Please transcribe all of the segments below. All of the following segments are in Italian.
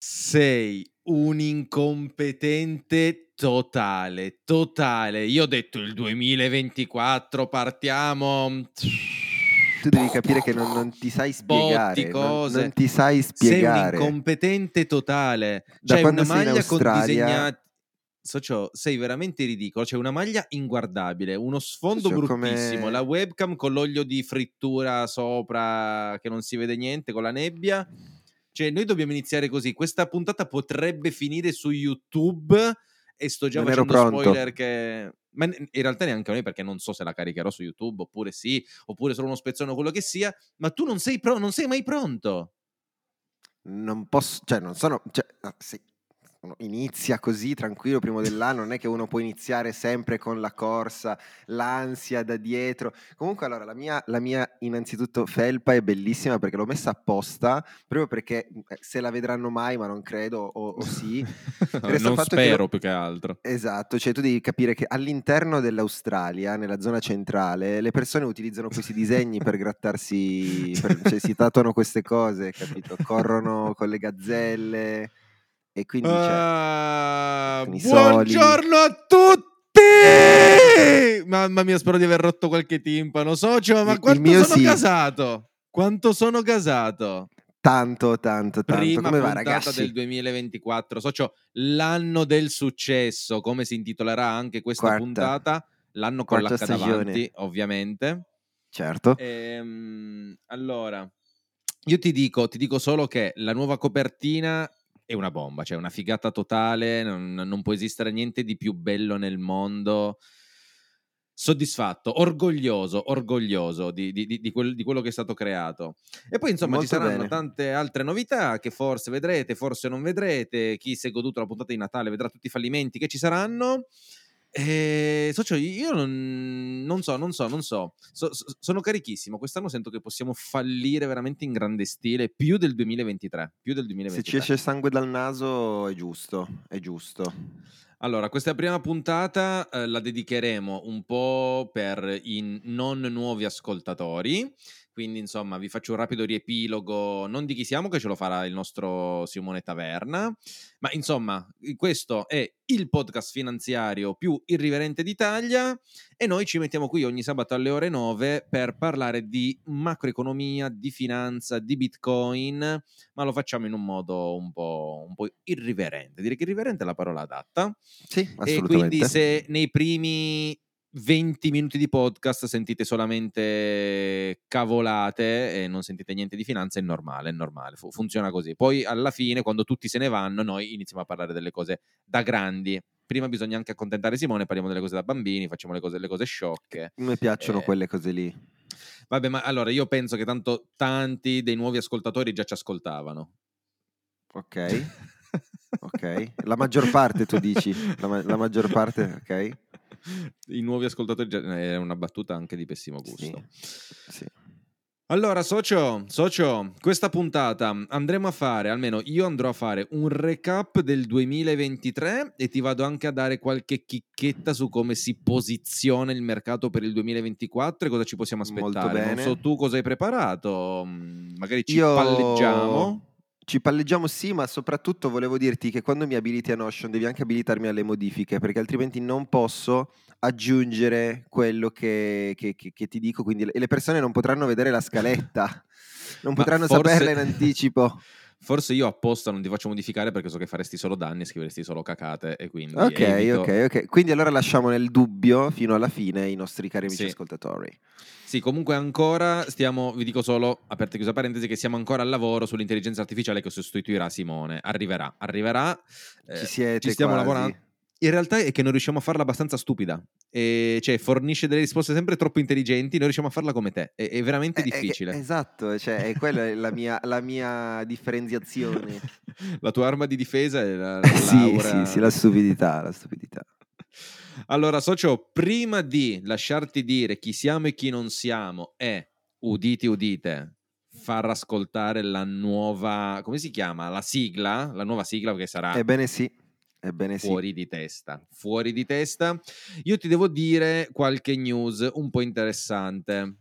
Sei un incompetente totale, totale. Io ho detto il 2024, partiamo. Tu devi capire che non, non ti sai spiegare. Non, non, ti sai spiegare. Sei un incompetente totale. Da C'è una maglia con disegnati. Socio, sei veramente ridicolo. C'è una maglia inguardabile, uno sfondo Socio, bruttissimo, come... la webcam con l'olio di frittura sopra che non si vede niente, con la nebbia. Cioè, noi dobbiamo iniziare così. Questa puntata potrebbe finire su YouTube e sto già non facendo spoiler che... Ma in realtà neanche noi perché non so se la caricherò su YouTube oppure sì, oppure solo uno spezzone o quello che sia, ma tu non sei, pro- non sei mai pronto. Non posso, cioè non sono, cioè, ah, sì, inizia così tranquillo prima dell'anno, non è che uno può iniziare sempre con la corsa, l'ansia da dietro. Comunque allora la mia, la mia innanzitutto felpa è bellissima perché l'ho messa apposta, proprio perché eh, se la vedranno mai, ma non credo, o, o sì. non spero che più che altro. Esatto, cioè tu devi capire che all'interno dell'Australia, nella zona centrale, le persone utilizzano questi disegni per grattarsi, per, cioè si tatuano queste cose, capito? Corrono con le gazzelle e quindi uh, buongiorno a tutti! Mamma mia, spero di aver rotto qualche timpano. Socio, ma il, quanto il sono sì. casato? Quanto sono casato? Tanto, tanto, tanto. Prima come va, ragazzi? del 2024. Socio, l'anno del successo, come si intitolerà anche questa Quarta. puntata? L'anno con Quarta l'H stagione. davanti, ovviamente. Certo. Ehm, allora, io ti dico, ti dico solo che la nuova copertina è una bomba, cioè una figata totale, non, non può esistere niente di più bello nel mondo soddisfatto, orgoglioso, orgoglioso di, di, di, quel, di, quello che è stato creato. E poi insomma Molto ci saranno bene. tante altre novità che forse vedrete, forse non vedrete, chi si è goduto la puntata di Natale vedrà tutti i fallimenti che ci saranno. Eh, socio, io non, non, so, non so, non so. so, so. Sono carichissimo. Quest'anno sento che possiamo fallire veramente in grande stile, più del 2023. Più del 2023. Se ci esce sangue dal naso è giusto, è giusto. Allora, questa prima puntata eh, la dedicheremo un po' per i non nuovi ascoltatori, quindi insomma vi faccio un rapido riepilogo, non di chi siamo che ce lo farà il nostro Simone Taverna, ma insomma questo è il podcast finanziario più irriverente d'Italia e noi ci mettiamo qui ogni sabato alle ore 9 per parlare di macroeconomia, di finanza, di bitcoin, ma lo facciamo in un modo un po', un po irriverente, direi che irriverente è la parola adatta. Sì, assolutamente. E quindi se nei primi 20 minuti di podcast sentite solamente cavolate e non sentite niente di finanza, è normale, è normale, funziona così. Poi alla fine, quando tutti se ne vanno, noi iniziamo a parlare delle cose da grandi. Prima bisogna anche accontentare Simone, parliamo delle cose da bambini, facciamo le cose, le cose sciocche. Mi piacciono eh, quelle cose lì. Vabbè, ma allora io penso che tanto tanti dei nuovi ascoltatori già ci ascoltavano. Ok. ok. La maggior parte tu dici, la, la maggior parte, ok. I nuovi ascoltatori è una battuta anche di pessimo gusto. Sì, sì. Allora, socio, socio, questa puntata andremo a fare, almeno io andrò a fare un recap del 2023 e ti vado anche a dare qualche chicchetta su come si posiziona il mercato per il 2024 e cosa ci possiamo aspettare. Non so tu cosa hai preparato, magari ci io... palleggiamo. Ci palleggiamo sì, ma soprattutto volevo dirti che quando mi abiliti a Notion devi anche abilitarmi alle modifiche, perché altrimenti non posso aggiungere quello che, che, che, che ti dico, quindi le persone non potranno vedere la scaletta, non potranno forse... saperla in anticipo. Forse io apposta non ti faccio modificare perché so che faresti solo danni e scriveresti solo cacate e quindi Ok, evito... ok, ok. Quindi allora lasciamo nel dubbio fino alla fine i nostri cari amici sì. ascoltatori. Sì, comunque ancora stiamo, vi dico solo, aperta e chiusa parentesi, che siamo ancora al lavoro sull'intelligenza artificiale che sostituirà Simone. Arriverà, arriverà. Ci, siete ci stiamo quasi. lavorando. In realtà è che non riusciamo a farla abbastanza stupida, e cioè fornisce delle risposte sempre troppo intelligenti, noi riusciamo a farla come te, è, è veramente è, difficile. È, esatto, cioè, è quella la mia, la mia differenziazione. la tua arma di difesa è la, la sì, sì, sì, la stupidità, la stupidità. Allora, socio, prima di lasciarti dire chi siamo e chi non siamo, e udite, udite, far ascoltare la nuova, come si chiama? La sigla, la nuova sigla che sarà... Ebbene sì. Ebbene fuori sì. di testa, fuori di testa. Io ti devo dire qualche news un po' interessante.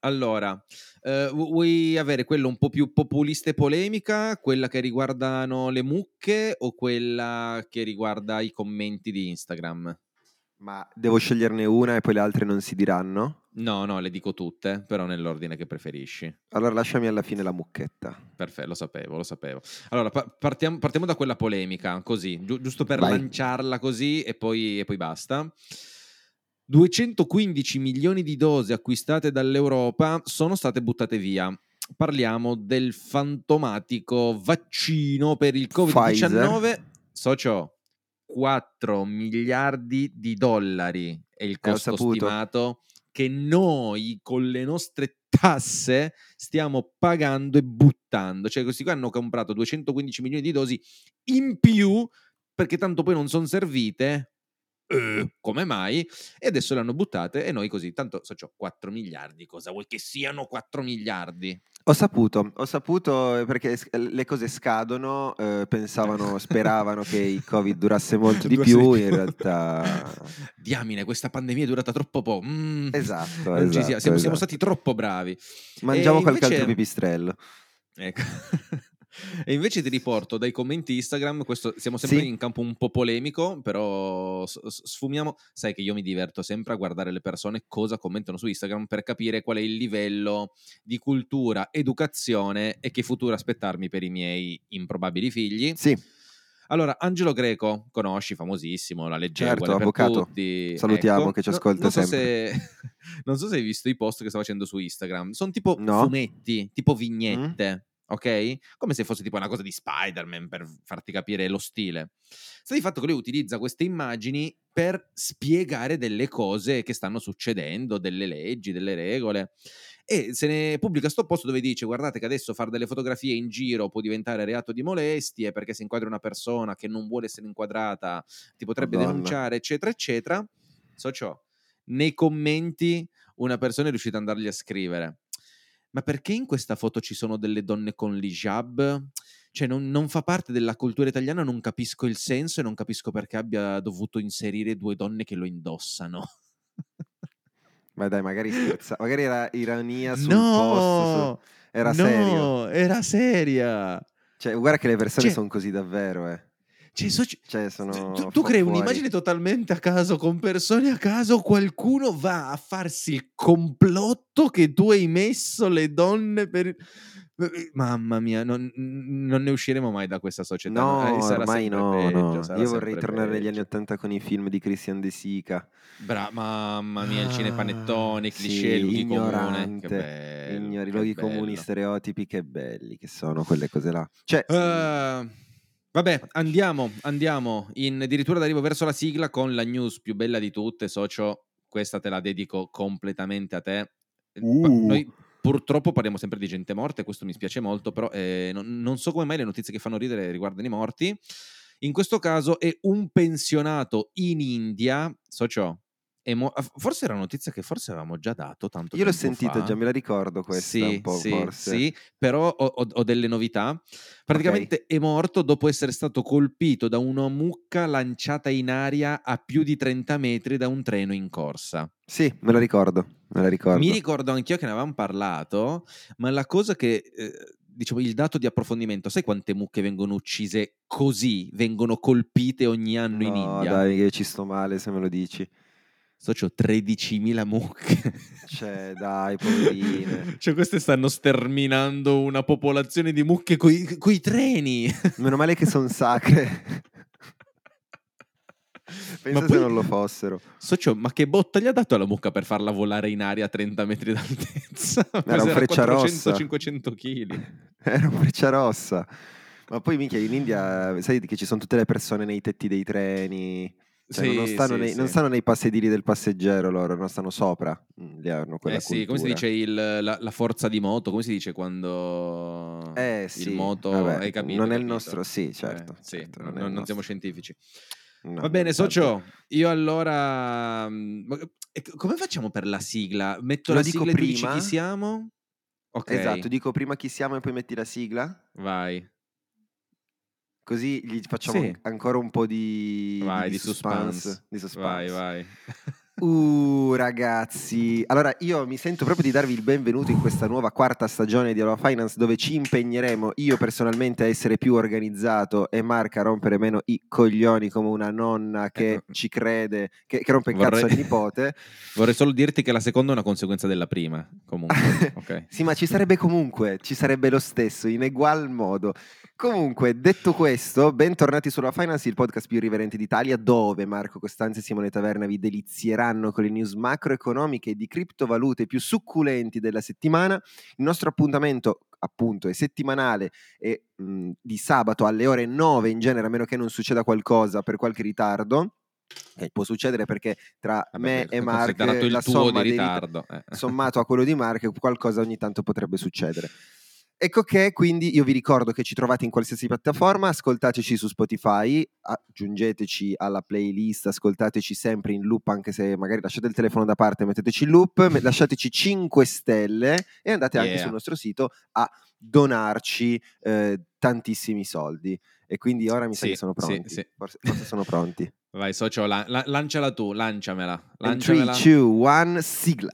Allora, eh, vuoi avere quella un po' più populista e polemica, quella che riguardano le mucche o quella che riguarda i commenti di Instagram? Ma devo sceglierne una e poi le altre non si diranno? No, no, le dico tutte, però nell'ordine che preferisci. Allora lasciami alla fine la mucchetta. Perfetto, lo sapevo, lo sapevo. Allora, pa- partiamo, partiamo, da quella polemica, così, gi- giusto per Vai. lanciarla così e poi, e poi basta. 215 milioni di dosi acquistate dall'Europa sono state buttate via. Parliamo del fantomatico vaccino per il Covid-19. Pfizer. Socio, 4 miliardi di dollari è il Eh, costo saputo. stimato che noi con le nostre tasse stiamo pagando e buttando. Cioè, questi qua hanno comprato 215 milioni di dosi in più perché tanto poi non sono servite. Eh, come mai? E adesso le hanno buttate e noi così, tanto so, c'ho 4 miliardi, cosa vuoi che siano 4 miliardi? Ho saputo, ho saputo eh, perché s- le cose scadono, eh, pensavano, speravano che il Covid durasse molto di più, in realtà... Diamine, questa pandemia è durata troppo poco. Mm, Esatto, esatto, sia- siamo, siamo esatto. stati troppo bravi. Mangiamo E qualche invece- altro pipistrello. Ecco. E invece ti riporto dai commenti Instagram, questo, siamo sempre Sì. in campo un po' polemico, però sfumiamo. Sai che io mi diverto sempre a guardare le persone cosa commentano su Instagram per capire qual è il livello di cultura, educazione e che futuro aspettarmi per i miei improbabili figli. Sì, Allora, Angelo Greco, conosci, famosissimo, la legge Certo, avvocato. tutti. Salutiamo, ecco. che ci No- ascolta non so sempre. Se, non so se hai visto i post che sta facendo su Instagram. Sono tipo No. Mm? fumetti, tipo vignette, ok? Come se fosse tipo una cosa di Spider-Man per farti capire lo stile. Sta di fatto che lui utilizza queste immagini per spiegare delle cose che stanno succedendo, delle leggi, delle regole. E se ne pubblica sto post dove dice guardate che adesso fare delle fotografie in giro può diventare reato di molestie perché se inquadri una persona che non vuole essere inquadrata ti potrebbe Madonna. denunciare eccetera eccetera so ciò nei commenti una persona è riuscita ad andargli a scrivere ma perché in questa foto ci sono delle donne con l'hijab? Cioè non, non fa parte della cultura italiana, non capisco il senso e non capisco perché abbia dovuto inserire due donne che lo indossano. ma dai, magari scherza, magari era ironia sul post, no, su- era serio. no, era seria. Cioè, guarda che le persone Cioè- sono così davvero, eh. Cioè, so- Cioè, tu, tu crei fuori. un'immagine totalmente a caso, con persone a caso, qualcuno va a farsi il complotto che tu hai messo le donne per... Mamma mia, non, non ne usciremo mai da questa società. No, Eh, ormai no, peggio, no. Io vorrei tornare negli peggio. anni Ottanta con i film di Christian De Sica. Bra- mamma mia, il cinepanettone, Ah, cliché, sì, luoghi comuni. Ignori, che luoghi bello. comuni, stereotipi, che belli che sono quelle cose là. Cioè, Eh, vabbè, andiamo, andiamo in addirittura d'arrivo verso la sigla con la news più bella di tutte, socio. Questa te la dedico completamente a te. Uh. Noi purtroppo parliamo sempre di gente morta e questo mi spiace molto, però eh, non, non so come mai le notizie che fanno ridere riguardano i morti. In questo caso è un pensionato in India, socio. È mo- forse era una notizia che forse avevamo già dato tanto io l'ho sentita già, me la ricordo questa Sì, un po' sì, forse. sì, però ho, ho- ho delle novità. Praticamente è morto dopo essere stato colpito da una mucca lanciata in aria a più di 30 metri da un treno in corsa. Sì, me la ricordo, me la ricordo. Mi ricordo anch'io che ne avevamo parlato, ma la cosa che, eh, diciamo, il dato di approfondimento, sai quante mucche vengono uccise così, vengono colpite ogni anno in No, India? dai, che ci sto male se me lo dici. Socio, 13.000 mucche. Cioè, dai, poverine. Cioè, queste stanno sterminando una popolazione di mucche coi, coi treni. Meno male che sono sacre. Pensa Ma se poi- non lo fossero. Socio, ma che botta gli ha dato alla mucca per farla volare in aria a 30 metri d'altezza? Era un frecciarossa. 500 kg. Era un freccia rossa. Ma poi, minchia, in India, sai che ci sono tutte le persone nei tetti dei treni. Cioè, non, stanno nei, non stanno nei passedili del passeggero loro, non stanno sopra. Mm, Li hanno quella Eh sì, come si cultura. dice il- la, la forza di moto? Come si dice quando Eh sì, il moto... vabbè, hai capito? non è il capito? nostro- sì, certo, Eh, sì, certo, non, non non siamo scientifici. No, Va bene, socio, io allora... mm, e come facciamo per la sigla? Metto Lo la sigla e tu dici prima? chi siamo? Ok, Esatto, dico prima chi siamo e poi metti la sigla. vai. Così gli facciamo Sì. ancora un po' di, Vai, di di suspense. Di suspense. Vai, vai. Uh, ragazzi, allora io mi sento proprio di darvi il benvenuto in questa nuova quarta stagione di Aloha Finance dove ci impegneremo io personalmente a essere più organizzato e Marca a rompere meno i coglioni come una nonna che Ecco. ci crede, che, che rompe il cazzo Vorrei- al nipote. Vorrei solo dirti che la seconda è una conseguenza della prima, comunque. ok? Sì, ma ci sarebbe comunque, ci sarebbe lo stesso, in egual modo. Comunque, detto questo, bentornati sulla Finance, il podcast più irriverente d'Italia, dove Marco Costanzi e Simone Taverna vi delizieranno con le news macroeconomiche e di criptovalute più succulenti della settimana. Il nostro appuntamento, appunto, è settimanale e mh, di sabato alle ore 9 in genere, a meno che non succeda qualcosa per qualche ritardo. Che può succedere perché tra Vabbè, me e Marco la somma di dei rit- ritardo. eh. sommato a quello di Marco, qualcosa ogni tanto potrebbe succedere. Ecco che quindi io vi ricordo che ci trovate in qualsiasi piattaforma, ascoltateci su Spotify, aggiungeteci alla playlist, ascoltateci sempre in loop anche se magari lasciate il telefono da parte, metteteci in loop, lasciateci 5 stelle e andate anche Yeah. sul nostro sito a donarci eh, tantissimi soldi. E quindi ora mi sa Sì, che sono sì, pronti. sì. Forse, forse sono pronti. Vai, socio, la- la- lanciala tu, lanciamela. In 3, lanciamela. 2, 1, sigla.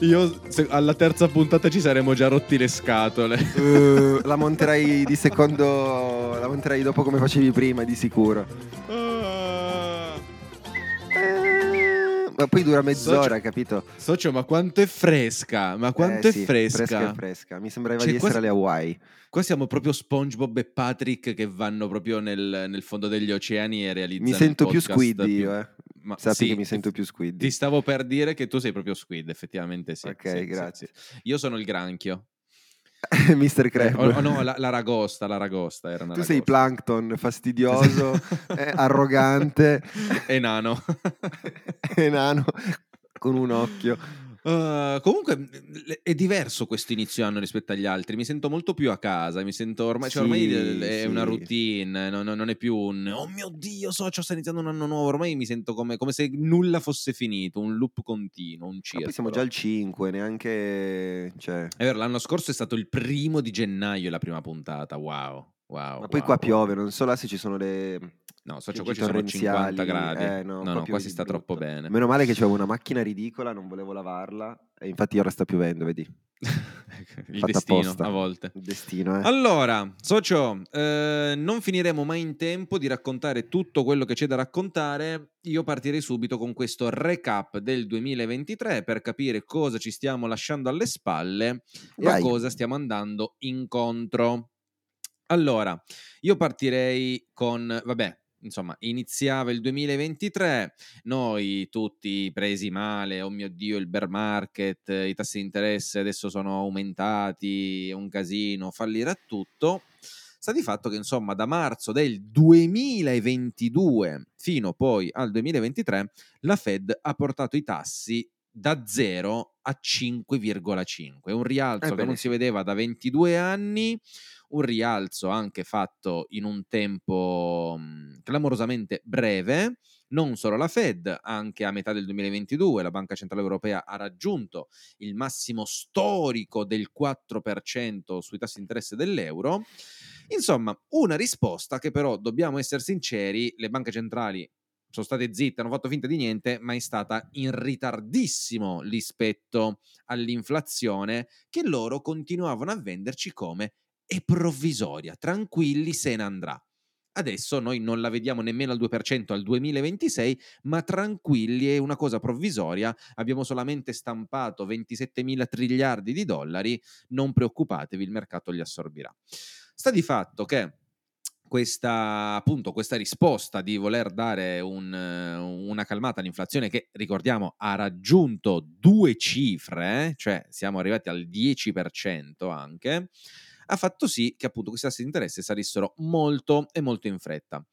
Io se- alla terza puntata ci saremmo già rotti le scatole. Uh, la monterai di secondo. La monterai dopo come facevi prima, di sicuro. Eh, ma poi dura mezz'ora, Socio- capito? Socio, ma quanto è fresca? Ma quanto Eh è sì, fresca? Fresca e fresca. Mi sembrava Cioè, di essere alle Hawaii. Qua siamo proprio SpongeBob e Patrick che vanno proprio nel, nel fondo degli oceani e realizzano Mi sento più squid io, eh. Ma Sappi sì, che mi sento più squid. Ti stavo per dire che tu sei proprio squid, effettivamente sì. Ok, sì, grazie. sì. Io sono il granchio. Mr. Eh, Crab. o- o no, la, la ragosta, la ragosta era una tu sei ragosta. plankton, fastidioso, eh, arrogante, e nano. enano, con un occhio. Uh, comunque mh, è diverso questo inizio anno rispetto agli altri. Mi sento molto più a casa. Mi sento ormai, cioè, ormai Sì, è sì. una routine, non, non è più un oh mio dio, socio, sta iniziando un anno nuovo. Ormai mi sento come, come se nulla fosse finito, un loop continuo, un Ma circolo. poi siamo già al 5, neanche... Cioè... È vero, l'anno scorso è stato il primo di gennaio la prima puntata. Wow. Wow, Ma poi wow, qua piove, non so là se ci sono le... No, socio, piogge qua ci sono 50 torrenziali. gradi. Eh, no, no, qua no, qua si sta troppo brutto. bene. Meno male che c'avevo una macchina ridicola, non volevo lavarla e infatti ora sta piovendo, vedi? il Fatta destino apposta. a volte. Il destino, eh. Allora, socio, eh, non finiremo mai in tempo di raccontare tutto quello che c'è da raccontare. Io partirei subito con questo recap del 2023 per capire cosa ci stiamo lasciando alle spalle e a Vai. cosa stiamo andando incontro. Allora, io partirei con, vabbè, insomma, iniziava il 2023, noi tutti presi male, oh mio Dio, il bear market, i tassi di interesse adesso sono aumentati, è un casino, fallirà tutto. Sta di fatto che, insomma, da marzo del 2022 fino poi al 2023, la Fed ha portato i tassi da 0 a 5,5. Un rialzo che Ebbene non si vedeva da 22 anni, un rialzo anche fatto in un tempo mh, clamorosamente breve. Non solo la Fed, anche a metà del 2022 la Banca Centrale Europea ha raggiunto il massimo storico del 4% sui tassi di interesse dell'euro. Insomma, una risposta che però, dobbiamo essere sinceri, le banche centrali sono state zitte, hanno fatto finta di niente, ma è stata in ritardissimo rispetto all'inflazione che loro continuavano a venderci come è provvisoria, tranquilli se ne andrà. Adesso noi non la vediamo nemmeno al 2% al 2026, ma tranquilli è una cosa provvisoria, abbiamo solamente stampato 27 mila triliardi di dollari, non preoccupatevi, il mercato li assorbirà. Sta di fatto che questa, appunto, questa risposta di voler dare un, una calmata all'inflazione che, ricordiamo, ha raggiunto due cifre, eh, cioè siamo arrivati al 10% anche, ha fatto sì che appunto questi tassi di interesse salissero molto e molto in fretta.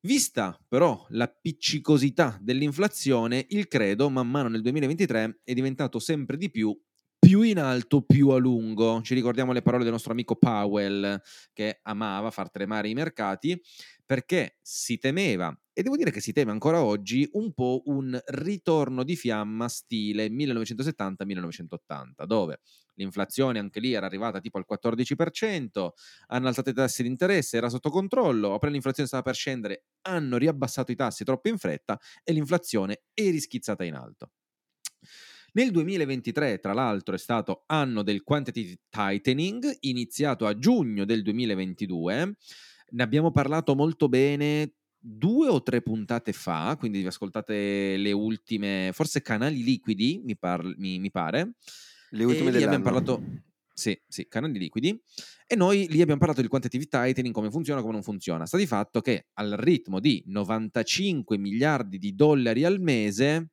Vista però l'appiccicosità dell'inflazione, il credo man mano nel 2023 è diventato sempre di più più in alto, più a lungo. Ci ricordiamo le parole del nostro amico Powell che amava far tremare i mercati perché si temeva, e devo dire che si teme ancora oggi, un po' un ritorno di fiamma stile 1970-1980, dove l'inflazione anche lì era arrivata tipo al 14%, hanno alzato i tassi di interesse, era sotto controllo, appena l'inflazione stava per scendere, hanno riabbassato i tassi troppo in fretta e l'inflazione è rischizzata in alto. Nel 2023, tra l'altro, è stato anno del quantitative tightening, iniziato a giugno del 2022. Ne abbiamo parlato molto bene due o tre puntate fa, quindi vi ascoltate le ultime, forse canali liquidi, mi, par- mi, mi pare. Le ultime e abbiamo dell'anno. parlato sì, sì, canali liquidi. E noi lì abbiamo parlato del quantitative tightening, come funziona, come non funziona. Sta di fatto che al ritmo di 95 miliardi di dollari al mese,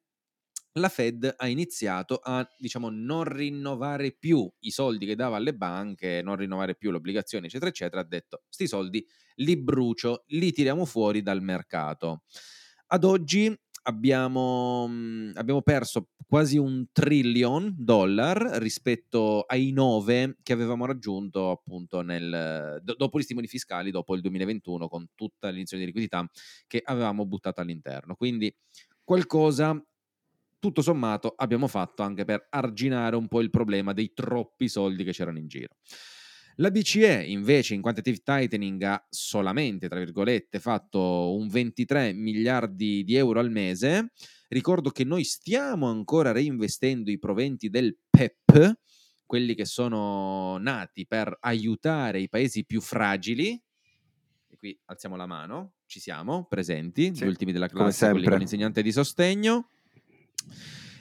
la Fed ha iniziato a, diciamo, non rinnovare più i soldi che dava alle banche, non rinnovare più le obbligazioni, eccetera, eccetera. Ha detto, sti soldi li brucio, li tiriamo fuori dal mercato. Ad oggi abbiamo, mh, abbiamo perso quasi un trillion dollar rispetto ai 9 che avevamo raggiunto appunto nel, do, dopo gli stimoli fiscali, dopo il 2021, con tutta l'inizio di liquidità che avevamo buttato all'interno. Quindi qualcosa tutto sommato abbiamo fatto anche per arginare un po' il problema dei troppi soldi che c'erano in giro. La BCE invece in quantitative tightening ha solamente, tra virgolette, fatto un 23 miliardi di euro al mese. Ricordo che noi stiamo ancora reinvestendo i proventi del PEP, quelli che sono nati per aiutare i paesi più fragili. E qui alziamo la mano, ci siamo, presenti, Sì, gli ultimi della classe, quelli con l'insegnante di sostegno.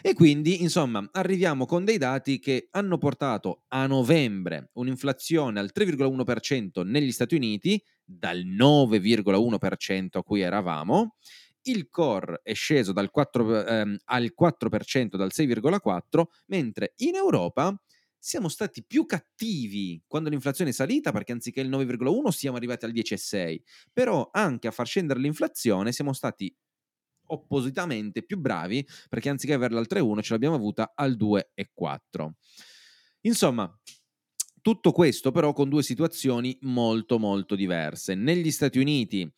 E quindi, insomma, arriviamo con dei dati che hanno portato a novembre un'inflazione al 3,1% negli Stati Uniti, dal 9,1% a cui eravamo. Il core è sceso dal 4, ehm, al 4% dal 6,4%, mentre in Europa siamo stati più cattivi quando l'inflazione è salita perché anziché il 9,1 siamo arrivati al 10,6, però anche a far scendere l'inflazione siamo stati oppositamente più bravi perché anziché averla al 3,1 ce l'abbiamo avuta al 2,4. Insomma, tutto questo però con due situazioni molto molto diverse. Negli Stati Uniti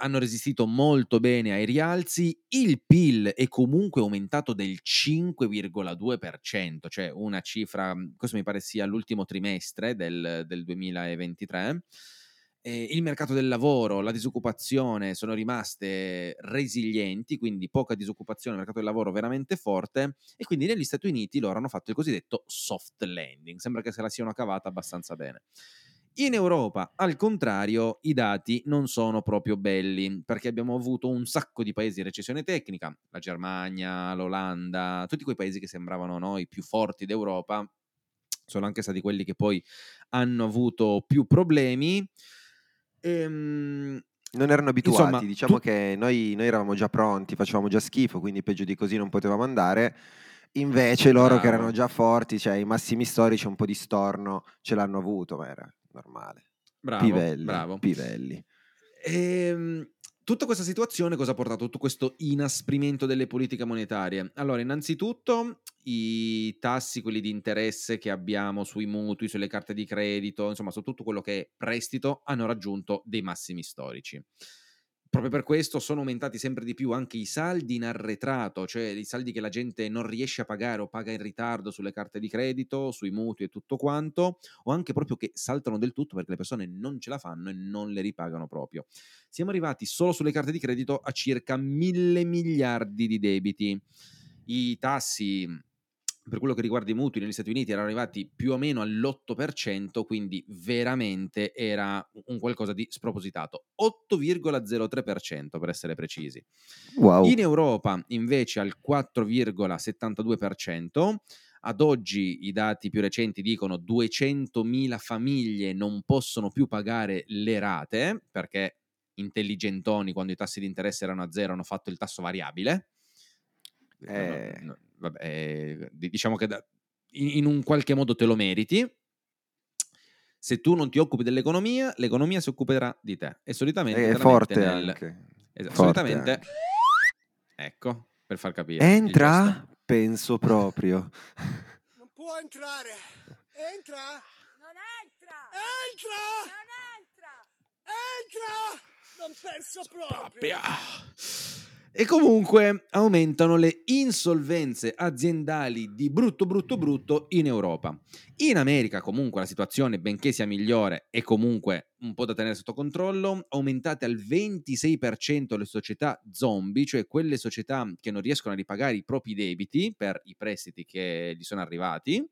hanno resistito molto bene ai rialzi, il PIL è comunque aumentato del 5,2%, cioè una cifra, questo mi pare sia l'ultimo trimestre del, del 2023. Eh, il mercato del lavoro, la disoccupazione sono rimaste resilienti, quindi poca disoccupazione, mercato del lavoro veramente forte e quindi negli Stati Uniti loro hanno fatto il cosiddetto soft landing, sembra che se la siano cavata abbastanza bene. In Europa, al contrario, i dati non sono proprio belli perché abbiamo avuto un sacco di paesi in recessione tecnica, la Germania, l'Olanda, tutti quei paesi che sembravano no, i più forti d'Europa, sono anche stati quelli che poi hanno avuto più problemi. Ehm, Non erano abituati, Insomma, diciamo tu- che noi, noi eravamo già pronti, facevamo già schifo, quindi peggio di così non potevamo andare. Invece loro che erano già forti, cioè i massimi storici, un po' di storno ce l'hanno avuto, ma era normale. bravo, Pivelli, bravo. pivelli. Ehm, tutta questa situazione cosa ha portato? Tutto questo inasprimento delle politiche monetarie? Allora, innanzitutto i tassi, quelli di interesse che abbiamo sui mutui, sulle carte di credito, insomma, su tutto quello che è prestito, hanno raggiunto dei massimi storici. Proprio per questo sono aumentati sempre di più anche i saldi in arretrato, cioè i saldi che la gente non riesce a pagare o paga in ritardo sulle carte di credito, sui mutui e tutto quanto, o anche proprio che saltano del tutto perché le persone non ce la fanno e non le ripagano proprio. Siamo arrivati solo sulle carte di credito a circa mille miliardi di debiti. I tassi per quello che riguarda i mutui negli Stati Uniti erano arrivati più o meno all'8%, quindi veramente era un qualcosa di spropositato. 8,03% per essere precisi. Wow. In Europa invece al 4,72%. Ad oggi i dati più recenti dicono 200.000 famiglie non possono più pagare le rate perché intelligentoni quando i tassi di interesse erano a zero hanno fatto il tasso variabile. Eh. No, no, no, vabbè, diciamo che da- in, in un qualche modo te lo meriti. Se tu non ti occupi dell'economia, l'economia si occuperà di te. E solitamente È forte nel- anche. Esatto, Forte solitamente anche. ecco, per far capire. Entra? Penso proprio. Non può entrare. Entra. Non entra! Entra. Non entra! Entra. Non perso proprio. E comunque aumentano le insolvenze aziendali di brutto brutto brutto in Europa. In America comunque la situazione, benché sia migliore, è comunque un po' da tenere sotto controllo, aumentate al 26% le società zombie, cioè quelle società che non riescono a ripagare i propri debiti per i prestiti che gli sono arrivati.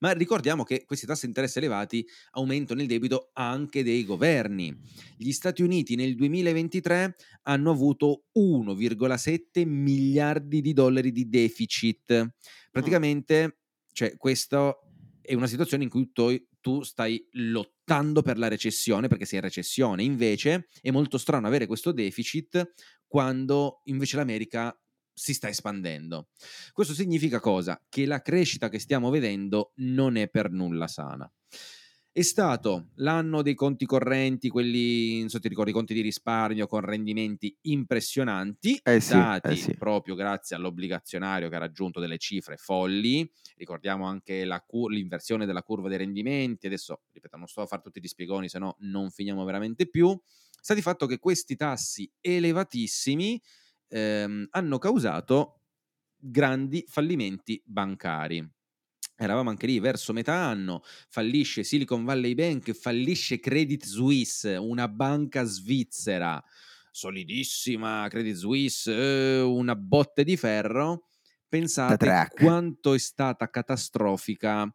Ma ricordiamo che questi tassi di interesse elevati aumentano il debito anche dei governi. Gli Stati Uniti nel 2023 hanno avuto 1,7 miliardi di dollari di deficit. Praticamente, cioè, questa è una situazione in cui tu, tu stai lottando per la recessione perché sei in recessione. Invece è molto strano avere questo deficit quando invece l'America si sta espandendo. Questo significa cosa? Che la crescita che stiamo vedendo non è per nulla sana. È stato l'anno dei conti correnti, quelli, non so, ti ricordi, i conti di risparmio con rendimenti impressionanti, Eh sì, dati eh sì. proprio grazie all'obbligazionario che ha raggiunto delle cifre folli. Ricordiamo anche la cur- l'inversione della curva dei rendimenti. Adesso, ripeto, non sto a fare tutti gli spiegoni, se no non finiamo veramente più. Sta di fatto che questi tassi elevatissimi ehm, hanno causato grandi fallimenti bancari. Eravamo anche lì verso metà anno, fallisce Silicon Valley Bank, fallisce Credit Suisse, una banca svizzera solidissima, Credit Suisse, eh, una botte di ferro. Pensate quanto è stata catastrofica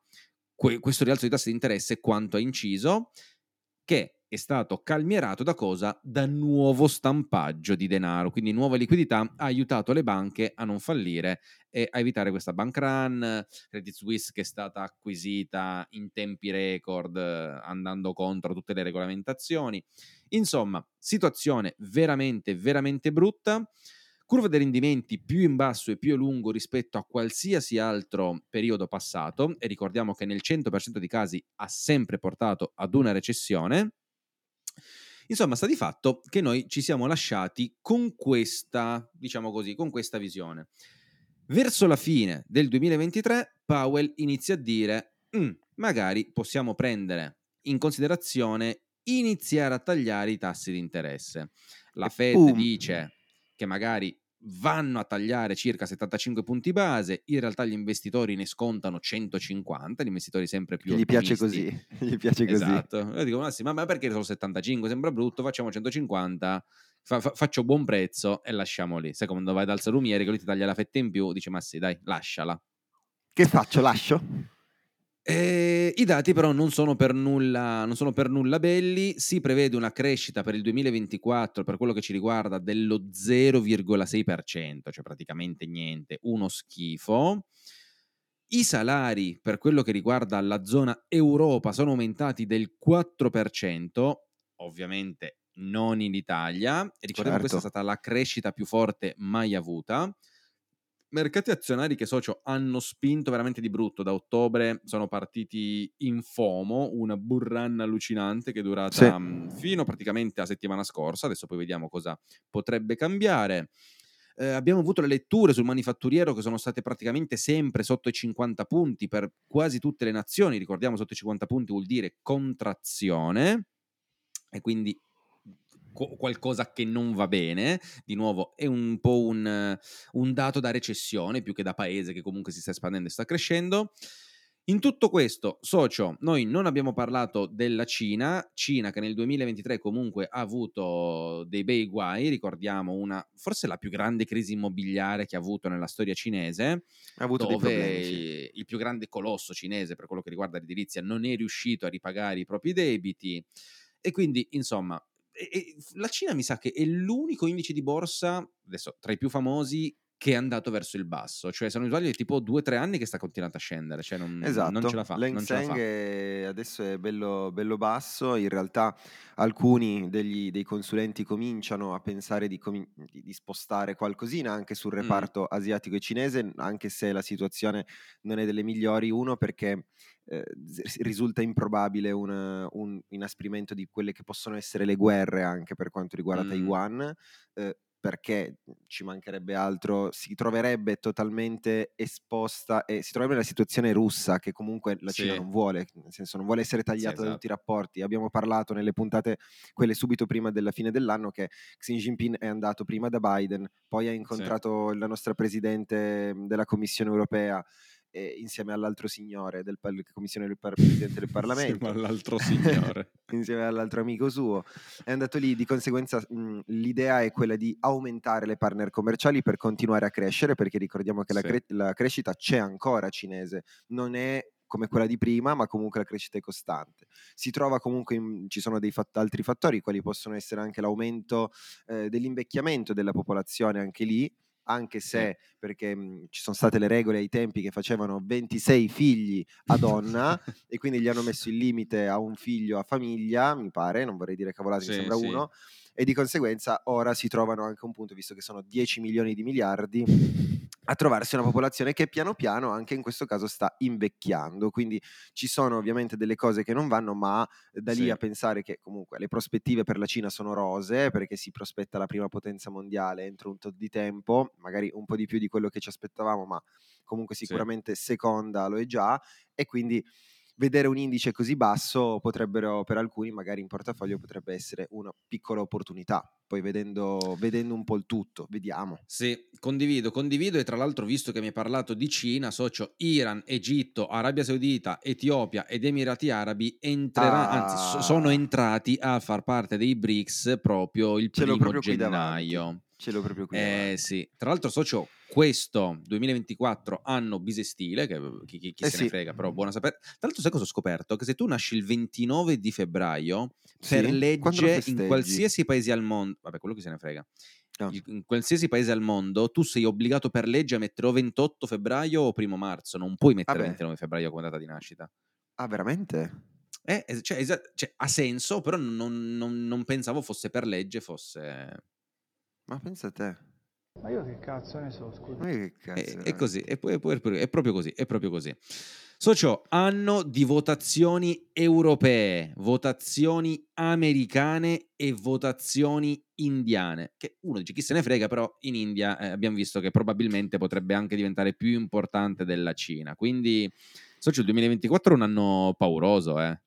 que- questo rialzo di tassi di interesse, quanto ha inciso, che è stato calmierato da cosa? Da nuovo stampaggio di denaro, quindi nuova liquidità ha aiutato le banche a non fallire e a evitare questa bank run, Credit Suisse che è stata acquisita in tempi record andando contro tutte le regolamentazioni. Insomma, situazione veramente veramente brutta. Curva dei rendimenti più in basso e più a lungo rispetto a qualsiasi altro periodo passato e ricordiamo che nel 100% dei casi ha sempre portato ad una recessione. Insomma, sta di fatto che noi ci siamo lasciati con questa, diciamo così, con questa visione. Verso la fine del 2023, Powell inizia a dire: "Mm, magari possiamo prendere in considerazione iniziare a tagliare i tassi di interesse. La Fed boom. dice che magari vanno a tagliare circa 75 punti base, in realtà gli investitori ne scontano 150, gli investitori sempre più gli piace così, gli piace così. Esatto. Io dico, ma sì, ma perché solo 75? Sembra brutto, facciamo 150, fa- fa- faccio buon prezzo e lasciamo lì. Sai quando vai dal salumiere che lui ti taglia la fetta in più, dice ma sì, dai, lasciala. Che faccio? Lascio? Eh, I dati però non sono, per nulla, non sono per nulla belli, si prevede una crescita per il 2024 per quello che ci riguarda dello 0,6%, cioè praticamente niente, uno schifo. I salari per quello che riguarda la zona Europa sono aumentati del 4%, ovviamente non in Italia, e ricordiamo che questa è Certo. stata la crescita più forte mai avuta. Mercati azionari che socio hanno spinto veramente di brutto. Da ottobre sono partiti in FOMO, una burrun allucinante che è durata Sì. mh, fino praticamente a settimana scorsa. Adesso poi vediamo cosa potrebbe cambiare. Eh, abbiamo avuto le letture sul manifatturiero che sono state praticamente sempre sotto i 50 punti per quasi tutte le nazioni. Ricordiamo, sotto i 50 punti vuol dire contrazione e quindi co- qualcosa che non va bene. Di nuovo, è un po' un, un dato da recessione più che da paese che comunque si sta espandendo e sta crescendo. In tutto questo, socio, noi non abbiamo parlato della Cina, Cina che nel 2023 comunque ha avuto dei bei guai, ricordiamo una, forse la più grande crisi immobiliare che ha avuto nella storia cinese, Ha avuto dei dove problemi, sì. il più grande colosso cinese per quello che riguarda l'edilizia non è riuscito a ripagare i propri debiti e quindi insomma e- e la Cina mi sa che è l'unico indice di borsa adesso tra i più famosi che è andato verso il basso. Cioè se non mi sbaglio è tipo due o tre anni che sta continuando a scendere cioè non, Esatto, non ce la fa, la Seng è- adesso è bello, bello basso, in realtà alcuni degli- dei consulenti cominciano a pensare di, comin- di- spostare qualcosina anche sul Mm. reparto asiatico e cinese, anche se la situazione non è delle migliori, uno perché eh, risulta improbabile un, un inasprimento di quelle che possono essere le guerre anche per quanto riguarda Mm. Taiwan, eh, perché ci mancherebbe altro, si troverebbe totalmente esposta e si troverebbe nella situazione russa che comunque la Cina Sì. non vuole, nel senso non vuole essere tagliata da esatto. tutti i rapporti. Abbiamo parlato nelle puntate, quelle subito prima della fine dell'anno, che Xi Jinping è andato prima da Biden, poi ha incontrato la nostra presidente della Commissione europea eh, insieme all'altro signore del par- Commissione del par- Presidente del Parlamento Insieme all'altro signore. insieme all'altro amico suo, è andato lì, di conseguenza mh, l'idea è quella di aumentare le partner commerciali per continuare a crescere, perché ricordiamo che la, Sì. cre- la crescita c'è ancora cinese, non è come quella di prima, ma comunque la crescita è costante. Si trova comunque, in- ci sono dei fat- altri fattori, quali possono essere anche l'aumento eh, dell'invecchiamento della popolazione, anche lì, anche se perché mh, ci sono state le regole ai tempi che facevano 26 figli a donna e quindi gli hanno messo il limite a un figlio a famiglia, mi pare, non vorrei dire cavolate, mi Sì, sembra sì. uno, e di conseguenza ora si trovano anche un punto, visto che sono 10 milioni di miliardi, a trovarsi una popolazione che piano piano anche in questo caso sta invecchiando, quindi ci sono ovviamente delle cose che non vanno, ma da lì Sì. a pensare che comunque le prospettive per la Cina sono rose, perché si prospetta la prima potenza mondiale entro un tot di tempo, magari un po' di più di quello che ci aspettavamo, ma comunque Sì. sicuramente seconda lo è già, e quindi vedere un indice così basso potrebbero per alcuni magari in portafoglio potrebbe essere una piccola opportunità poi vedendo, vedendo un po' il tutto vediamo Sì, condivido, condivido e tra l'altro visto che mi hai parlato di Cina, socio Iran, Egitto, Arabia Saudita, Etiopia ed Emirati Arabi entrerà, anzi so- sono Ah. entrati a far parte dei BRICS proprio il primo gennaio. Ce l'ho proprio qui Eh sì, tra l'altro socio, questo 2024 anno bisestile, che chi, chi- chi Eh se sì. ne frega, però buona sapere. Tra l'altro sai cosa ho scoperto? Che se tu nasci il 29 di febbraio, Sì? per legge in qualsiasi paese al mondo, vabbè quello che se ne frega, il- in qualsiasi paese al mondo tu sei obbligato per legge a mettere o 28 febbraio o primo marzo, non puoi mettere Vabbè. 29 febbraio come data di nascita. ah veramente? Eh, cioè, cioè, ha senso, però non, non- non pensavo fosse per legge, fosse... ma pensa a te Ma io che cazzo ne so, scusa. ma io che cazzo È, è così, è, è è proprio così, è proprio così. Socio, anno di votazioni europee, votazioni americane e votazioni indiane. Che uno dice chi se ne frega, però in India eh, abbiamo visto che probabilmente potrebbe anche diventare più importante della Cina. Quindi, socio, il 2024 è un anno pauroso, eh.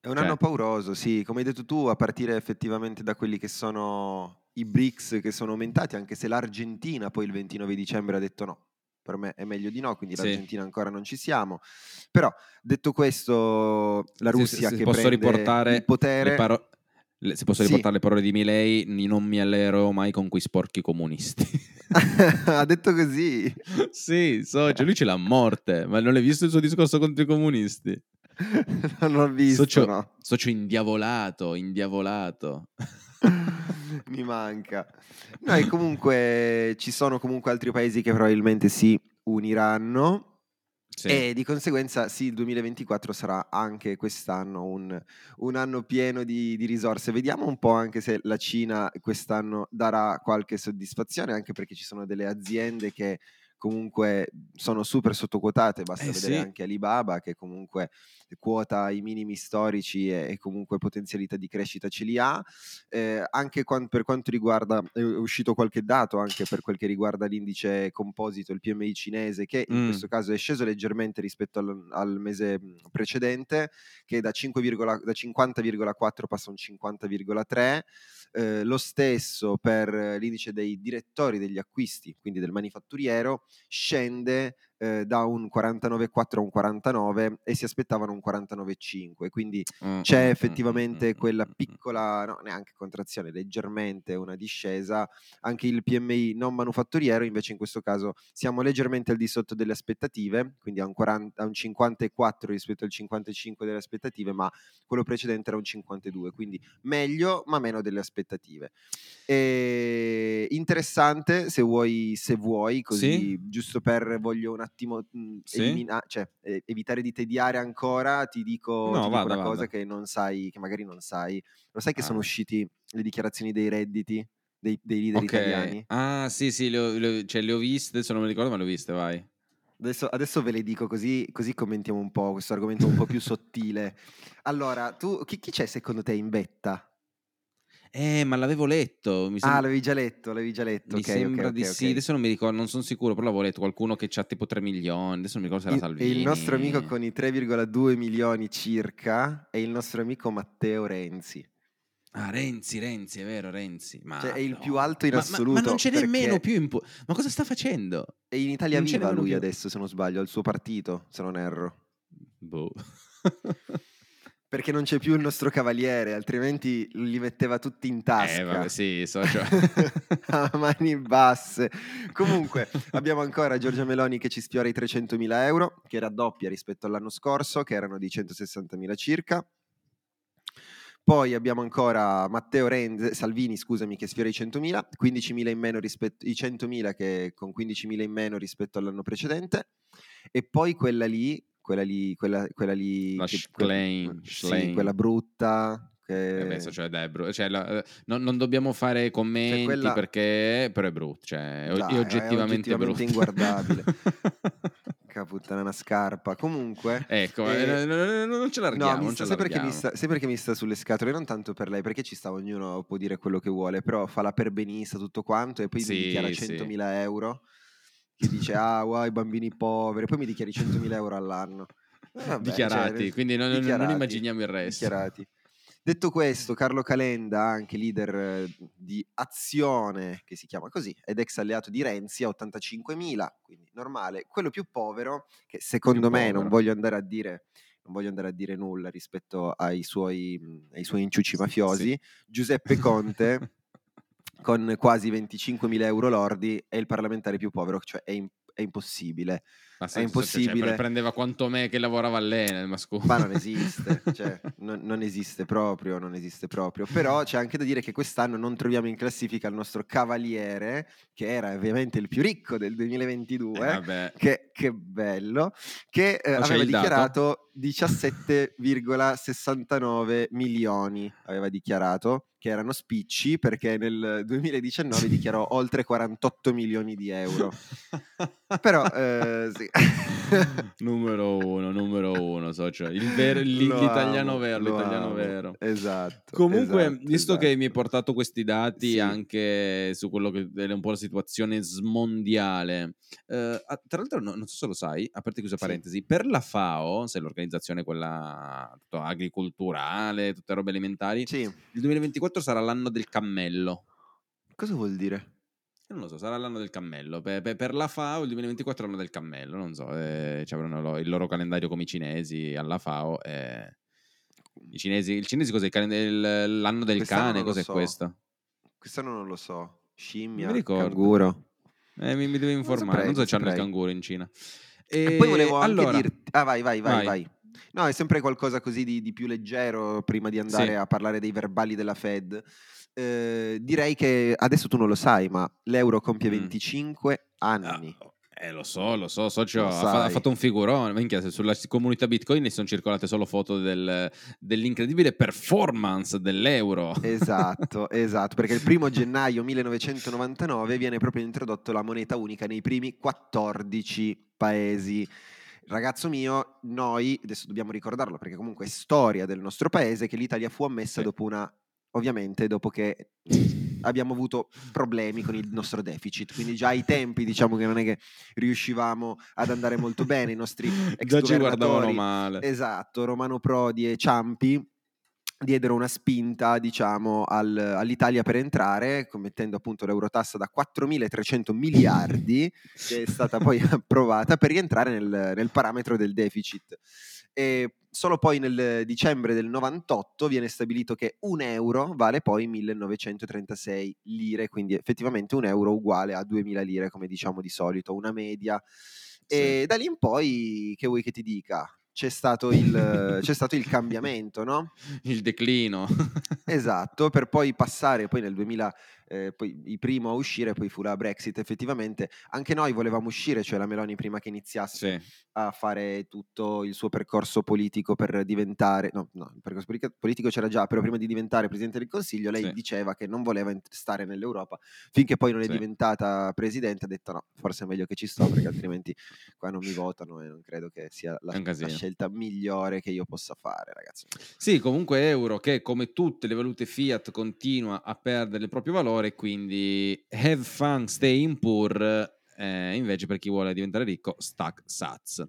È un Cioè- anno pauroso, sì, come hai detto tu, a partire effettivamente da quelli che sono i BRICS che sono aumentati, anche se l'Argentina poi il 29 dicembre ha detto no, per me è meglio di no, quindi Sì. l'Argentina ancora non ci siamo. Però, detto questo, la Se- Russia se che posso riportare il potere... Le paro- le- se posso Sì. riportare le parole di Milei, non mi allerò mai con quei sporchi comunisti. ha detto così. sì, socio, lui ce l'ha a morte, ma non hai visto il suo discorso contro i comunisti? non ho visto, Socio, no. socio indiavolato, indiavolato. Mi manca. No, e comunque ci sono comunque altri paesi che probabilmente si uniranno Sì. e di conseguenza sì, il 2024 sarà anche quest'anno un, un anno pieno di, di risorse. Vediamo un po' anche se la Cina quest'anno darà qualche soddisfazione, anche perché ci sono delle aziende che comunque sono super sottoquotate, basta Eh, vedere sì. anche Alibaba che comunque quota i minimi storici e, e comunque potenzialità di crescita ce li ha. Eh, anche quan- per quanto riguarda, è uscito qualche dato anche per quel che riguarda l'indice composito, il PMI cinese, che in Mm. questo caso è sceso leggermente rispetto al, al mese mh, precedente, che da, 5, da 50,4 passa a un 50,3. Eh, lo stesso per l'indice dei direttori degli acquisti, quindi del manifatturiero, scende eh, da un 49,4 a un 49 e si aspettavano un 49,5. Quindi Mm, c'è mm, effettivamente mm, mm, quella mm, mm. piccola, no, neanche contrazione, leggermente una discesa. Anche il PMI non manufatturiero, invece, in questo caso siamo leggermente al di sotto delle aspettative, quindi a un, 40, a un 54 rispetto al 55 delle aspettative, ma quello precedente era un 52, quindi meglio, ma meno delle aspettative. E interessante, se vuoi, se vuoi, così Sì. giusto per voglio un attimo mh, Sì. elimina- cioè, eh, evitare di tediare ancora, ti dico, No, ti dico vada, una vada. cosa che non sai, che magari non sai. Lo sai che sono Ah. usciti le dichiarazioni dei redditi dei, dei leader Ok. italiani? Ah, sì, sì, le ho, le cioè, le ho viste, adesso non mi ricordo, ma le ho viste, vai. Adesso, adesso ve le dico così, così commentiamo un po' questo argomento un po' più sottile. Allora, tu, chi, chi c'è secondo te in vetta? Eh, ma l'avevo letto. Mi, sem- Ah, l'avevi già letto, l'avevi già letto. mi ok, ok, sembra ok, di ok. sì. Adesso non mi ricordo, non sono sicuro, però l'avevo letto. Qualcuno che ha tipo 3 milioni. Adesso non mi ricordo se era e Salvini. il nostro amico con i 3,2 milioni circa è il nostro amico Matteo Renzi. Ah, Renzi, Renzi, è vero, Renzi. Ma Cioè, è il più alto in Ma- ma- assoluto. Ma, non c'è nemmeno perché più in po- Ma cosa sta facendo? È in Italia non Viva nemmeno lui più. adesso, se non sbaglio, al suo partito, se non erro. Boh. Perché non c'è più il nostro cavaliere, altrimenti li metteva tutti in tasca. eh, vabbè, sì, socio. a mani basse. Comunque, abbiamo ancora Giorgia Meloni che ci sfiora i 300.000 euro, che raddoppia rispetto all'anno scorso, che erano di 160.000 circa. Poi abbiamo ancora Matteo Renzi, Salvini, scusami, che sfiora i 100.000, 15.000 in meno rispetto i 100.000 che con 15.000 in meno rispetto all'anno precedente. E poi quella lì, quella lì, quella, quella lì La che- Schlein, sì, Schlein. quella brutta che Eh beh, socio, dai, è bru- cioè, la- eh, non, non dobbiamo fare commenti quella- perché però è brutto, cioè, è, Dai, è è oggettivamente, oggettivamente brutto. inguardabile. Caputtana una scarpa. Comunque, ecco, Eh, eh, no, no, no, non ce larghiamo, No, mi non sta, sai, perché mi sta, sai perché mi sta sulle scatole? Non tanto per lei, perché ci sta, ognuno può dire quello che vuole, però fa la perbenista, tutto quanto, e poi Sì, mi dichiara sì. 100.000 euro, che dice, ah, wow, i bambini poveri, poi mi dichiari 100.000 euro all'anno. Vabbè, dichiarati, cioè, quindi non, non- non dichiarati, immaginiamo il resto. dichiarati. Detto questo, Carlo Calenda, anche leader di Azione, che si chiama così, ed ex alleato di Renzi, a 85.000, quindi normale. Quello più povero, che secondo me non povero. voglio andare a dire, non voglio andare a dire nulla rispetto ai suoi, ai suoi inciuci mafiosi, Giuseppe Conte, con quasi 25.000 euro lordi, è il parlamentare più povero, cioè è, im- è impossibile. Ma è cioè, impossibile. pre- prendeva quanto me che lavorava all'Enel, ma scusa. Ma non esiste, cioè, non, non esiste proprio, non esiste proprio. Però c'è anche da dire che quest'anno non troviamo in classifica il nostro cavaliere, che era ovviamente il più ricco del 2022. Eh. Che, che bello, che eh, aveva dichiarato 17,69 milioni, aveva dichiarato che erano spicci perché nel 2019 dichiarò oltre 48 milioni di euro. Però eh, sì. numero uno, numero uno, socio. Il ver- l'italiano amo, vero, l'italiano amo. vero. Esatto. Comunque, esatto, visto che esatto. mi hai portato questi dati Sì. anche su quello che è un po' la situazione mondiale, eh, tra l'altro no- non so se lo sai, a parte chiusa Sì. parentesi, per la FAO, se l'organizzazione quella tutto agricolturale, tutte robe alimentari, Sì, il 2024 sarà l'anno del cammello. cosa vuol dire? Non lo so, sarà l'anno del cammello. Per, per- per la FAO il 2024 è l'anno del cammello, non so, eh, ci avranno il loro calendario come i cinesi alla FAO. eh. I cinesi, il cinese cos'è? Il l'anno del Quest'anno cane, non cos'è so. questo? Quest'anno non lo so. Scimmia, mi canguro. Eh, mi, mi devi informare, saprei, non so non se c'hanno il canguro in Cina. E poi volevo allora, dirti... Ah, vai, vai, vai, vai. vai. No, è sempre qualcosa così di, di più leggero prima di andare Sì. a parlare dei verbali della Fed. Eh, direi che adesso tu non lo sai, ma l'euro compie Mm. 25 anni. Ah, eh, lo so, lo so, socio, Lo ha, ha fatto un figurone. Minchia, sulla comunità Bitcoin ne sono circolate solo foto del- dell'incredibile performance dell'euro. Esatto, esatto, perché il primo gennaio 1999 viene proprio introdotto la moneta unica nei primi 14 paesi. Ragazzo mio, noi, adesso dobbiamo ricordarlo perché comunque è storia del nostro paese, che l'Italia fu ammessa Sì. dopo una, ovviamente dopo che abbiamo avuto problemi con il nostro deficit, quindi già ai tempi diciamo che non è che riuscivamo ad andare molto bene, i nostri ex Già ci guardavano male. Esatto, Romano Prodi e Ciampi diedero una spinta, diciamo, al- all'Italia per entrare, commettendo appunto l'eurotassa da 4.300 miliardi, che è stata poi approvata per rientrare nel, nel parametro del deficit. E solo poi nel dicembre del 98 viene stabilito che un euro vale poi 1936 lire, quindi effettivamente un euro uguale a 2000 lire, come diciamo di solito, una media. E da lì in poi, che vuoi che ti dica? C'è stato il, c'è stato il cambiamento, no? Il declino. Esatto, per poi passare poi nel 2000, eh, poi il primo a uscire poi fu la Brexit. Effettivamente anche noi volevamo uscire, cioè la Meloni prima che iniziasse Sì. a fare tutto il suo percorso politico per diventare, no, no, il percorso politico c'era già, però prima di diventare Presidente del Consiglio lei Sì. diceva che non voleva stare nell'Europa, finché poi non è Sì. diventata Presidente ha detto no, forse è meglio che ci sto perché altrimenti qua non mi votano e non credo che sia la, la scelta migliore che io possa fare, ragazzi. Sì, comunque euro che come tutte le valute fiat continua a perdere il proprio valore, quindi have fun staying poor, eh, invece per chi vuole diventare ricco, stack sats.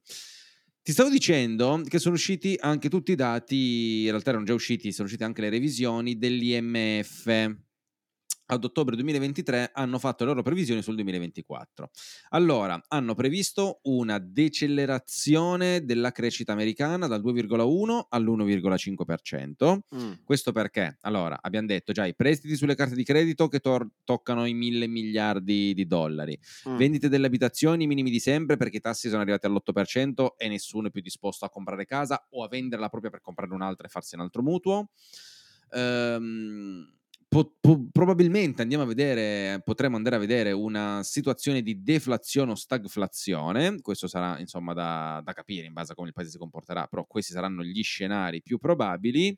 Ti stavo dicendo che sono usciti anche tutti i dati, in realtà erano già usciti, sono uscite anche le revisioni dell'IMF. Ad ottobre 2023 hanno fatto le loro previsioni sul 2024. Allora, hanno previsto una decelerazione della crescita americana dal 2,1 all'1,5%. Mm. Questo perché? Allora, abbiamo detto già i prestiti sulle carte di credito che tor- toccano i mille miliardi di dollari, Mm. vendite delle abitazioni minimi di sempre perché i tassi sono arrivati all'8% e nessuno è più disposto a comprare casa o a venderla proprio per comprare un'altra e farsi un altro mutuo. Ehm, po- po- probabilmente andiamo a vedere, potremo andare a vedere una situazione di deflazione o stagflazione. Questo sarà insomma da, da capire in base a come il paese si comporterà, però questi saranno gli scenari più probabili.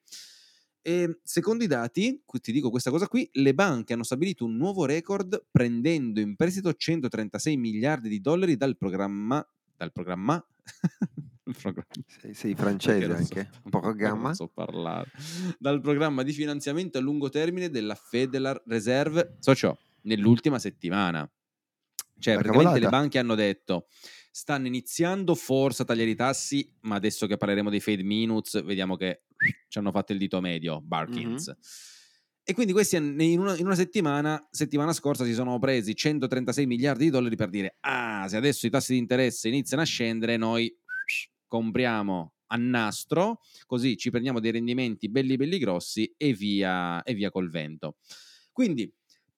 E secondo i dati, ti dico questa cosa qui, le banche hanno stabilito un nuovo record prendendo in prestito 136 miliardi di dollari dal programma dal programma Sei, sei francese so- anche? Gamma? Non so parlare. Dal programma di finanziamento a lungo termine della Federal Reserve, so ciò, nell'ultima settimana. Cioè, La praticamente le cavolata. banche hanno detto stanno iniziando forse a tagliare i tassi, ma adesso che parleremo dei fade minutes, vediamo che ci hanno fatto il dito medio, Barkins. E quindi questi in una, in una settimana, settimana scorsa, si sono presi 136 miliardi di dollari per dire: Ah, se adesso i tassi di interesse iniziano a scendere, noi compriamo a nastro, così ci prendiamo dei rendimenti belli belli grossi e via, e via col vento. Quindi,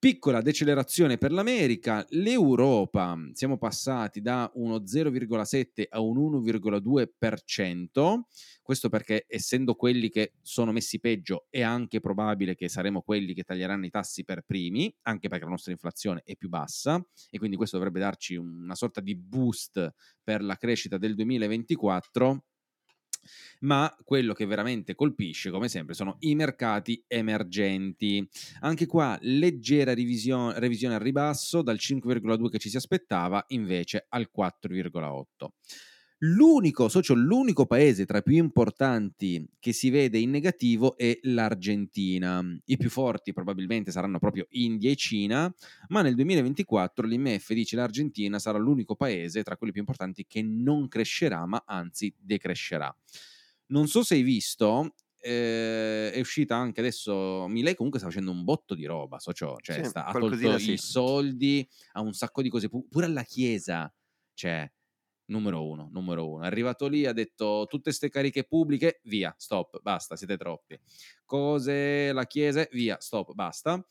piccola decelerazione per l'America, l'Europa, siamo passati da uno 0,7 a un 1,2%, questo perché essendo quelli che sono messi peggio è anche probabile che saremo quelli che taglieranno i tassi per primi, anche perché la nostra inflazione è più bassa e quindi questo dovrebbe darci una sorta di boost per la crescita del 2024 ma quello che veramente colpisce, come sempre, sono i mercati emergenti. Anche qua leggera rivisio- revisione al ribasso, dal 5,2 che ci si aspettava, invece al 4,8. L'unico, socio, l'unico paese tra i più importanti che si vede in negativo è l'Argentina. I più forti probabilmente saranno proprio India e Cina, ma nel 2024 l'IMF dice che l'Argentina sarà l'unico paese tra quelli più importanti che non crescerà, ma anzi decrescerà. Non so se hai visto, eh, è uscita anche adesso, Milei comunque sta facendo un botto di roba, socio, cioè Sì, sta- ha tolto sì. i soldi a un sacco di cose, pu- pure alla Chiesa, cioè numero uno, numero uno. È arrivato lì, ha detto tutte ste cariche pubbliche, via, stop, basta, siete troppi. Cose, la Chiesa, via, stop, basta.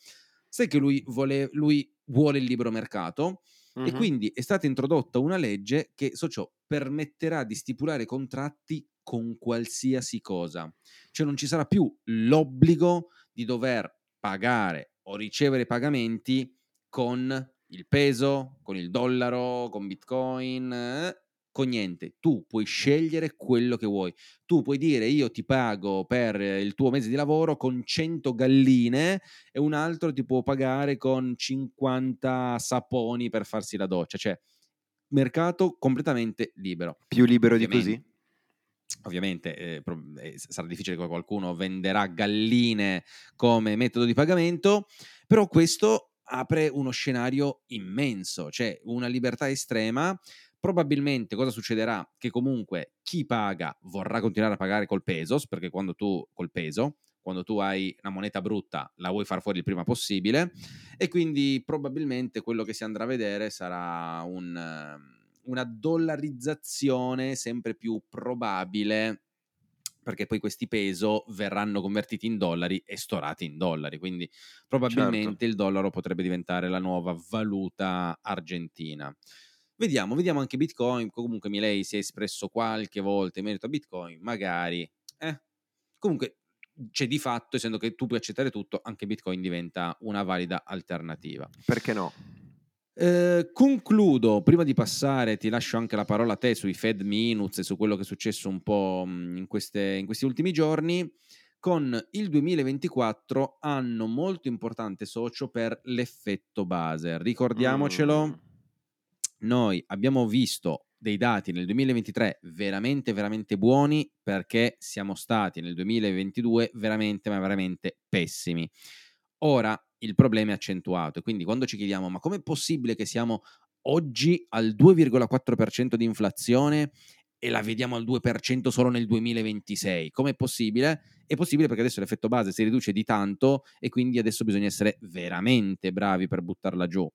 Sai che lui vuole, lui vuole il libero mercato e Mhm. quindi è stata introdotta una legge che, so ciò, permetterà di stipulare contratti con qualsiasi cosa. Cioè non ci sarà più l'obbligo di dover pagare o ricevere pagamenti con il peso, con il dollaro, con Bitcoin, eh, con niente. Tu puoi scegliere quello che vuoi. Tu puoi dire io ti pago per il tuo mese di lavoro con 100 galline e un altro ti può pagare con 50 saponi per farsi la doccia. Cioè, mercato completamente libero. Più libero di Ovviamente- così? Ovviamente eh, eh, sarà difficile che qualcuno venderà galline come metodo di pagamento, però questo apre uno scenario immenso, cioè una libertà estrema. Probabilmente cosa succederà? Che comunque chi paga vorrà continuare a pagare col pesos, perché quando tu col peso, quando tu hai una moneta brutta, la vuoi far fuori il prima possibile, e quindi probabilmente quello che si andrà a vedere sarà un, ehm, una dollarizzazione sempre più probabile perché poi questi peso verranno convertiti in dollari e storati in dollari, quindi probabilmente Certo. il dollaro potrebbe diventare la nuova valuta argentina. Vediamo, vediamo anche Bitcoin, comunque Milei si è espresso qualche volta in merito a Bitcoin, magari... Eh. Comunque cioè di fatto, essendo che tu puoi accettare tutto, anche Bitcoin diventa una valida alternativa. Perché no? Eh, concludo, prima di passare ti lascio anche la parola a te sui Fed Minutes e su quello che è successo un po' mh, in, queste- in questi ultimi giorni, con il 2024 anno molto importante socio per l'effetto base. Ricordiamocelo, Mm. Noi abbiamo visto dei dati nel 2023 veramente, veramente buoni perché siamo stati nel 2022 veramente, ma veramente pessimi. Ora il problema è accentuato e quindi quando ci chiediamo ma com'è possibile che siamo oggi al 2,4% di inflazione e la vediamo al 2% solo nel 2026? Com'è possibile? È possibile perché adesso l'effetto base si riduce di tanto e quindi adesso bisogna essere veramente bravi per buttarla giù.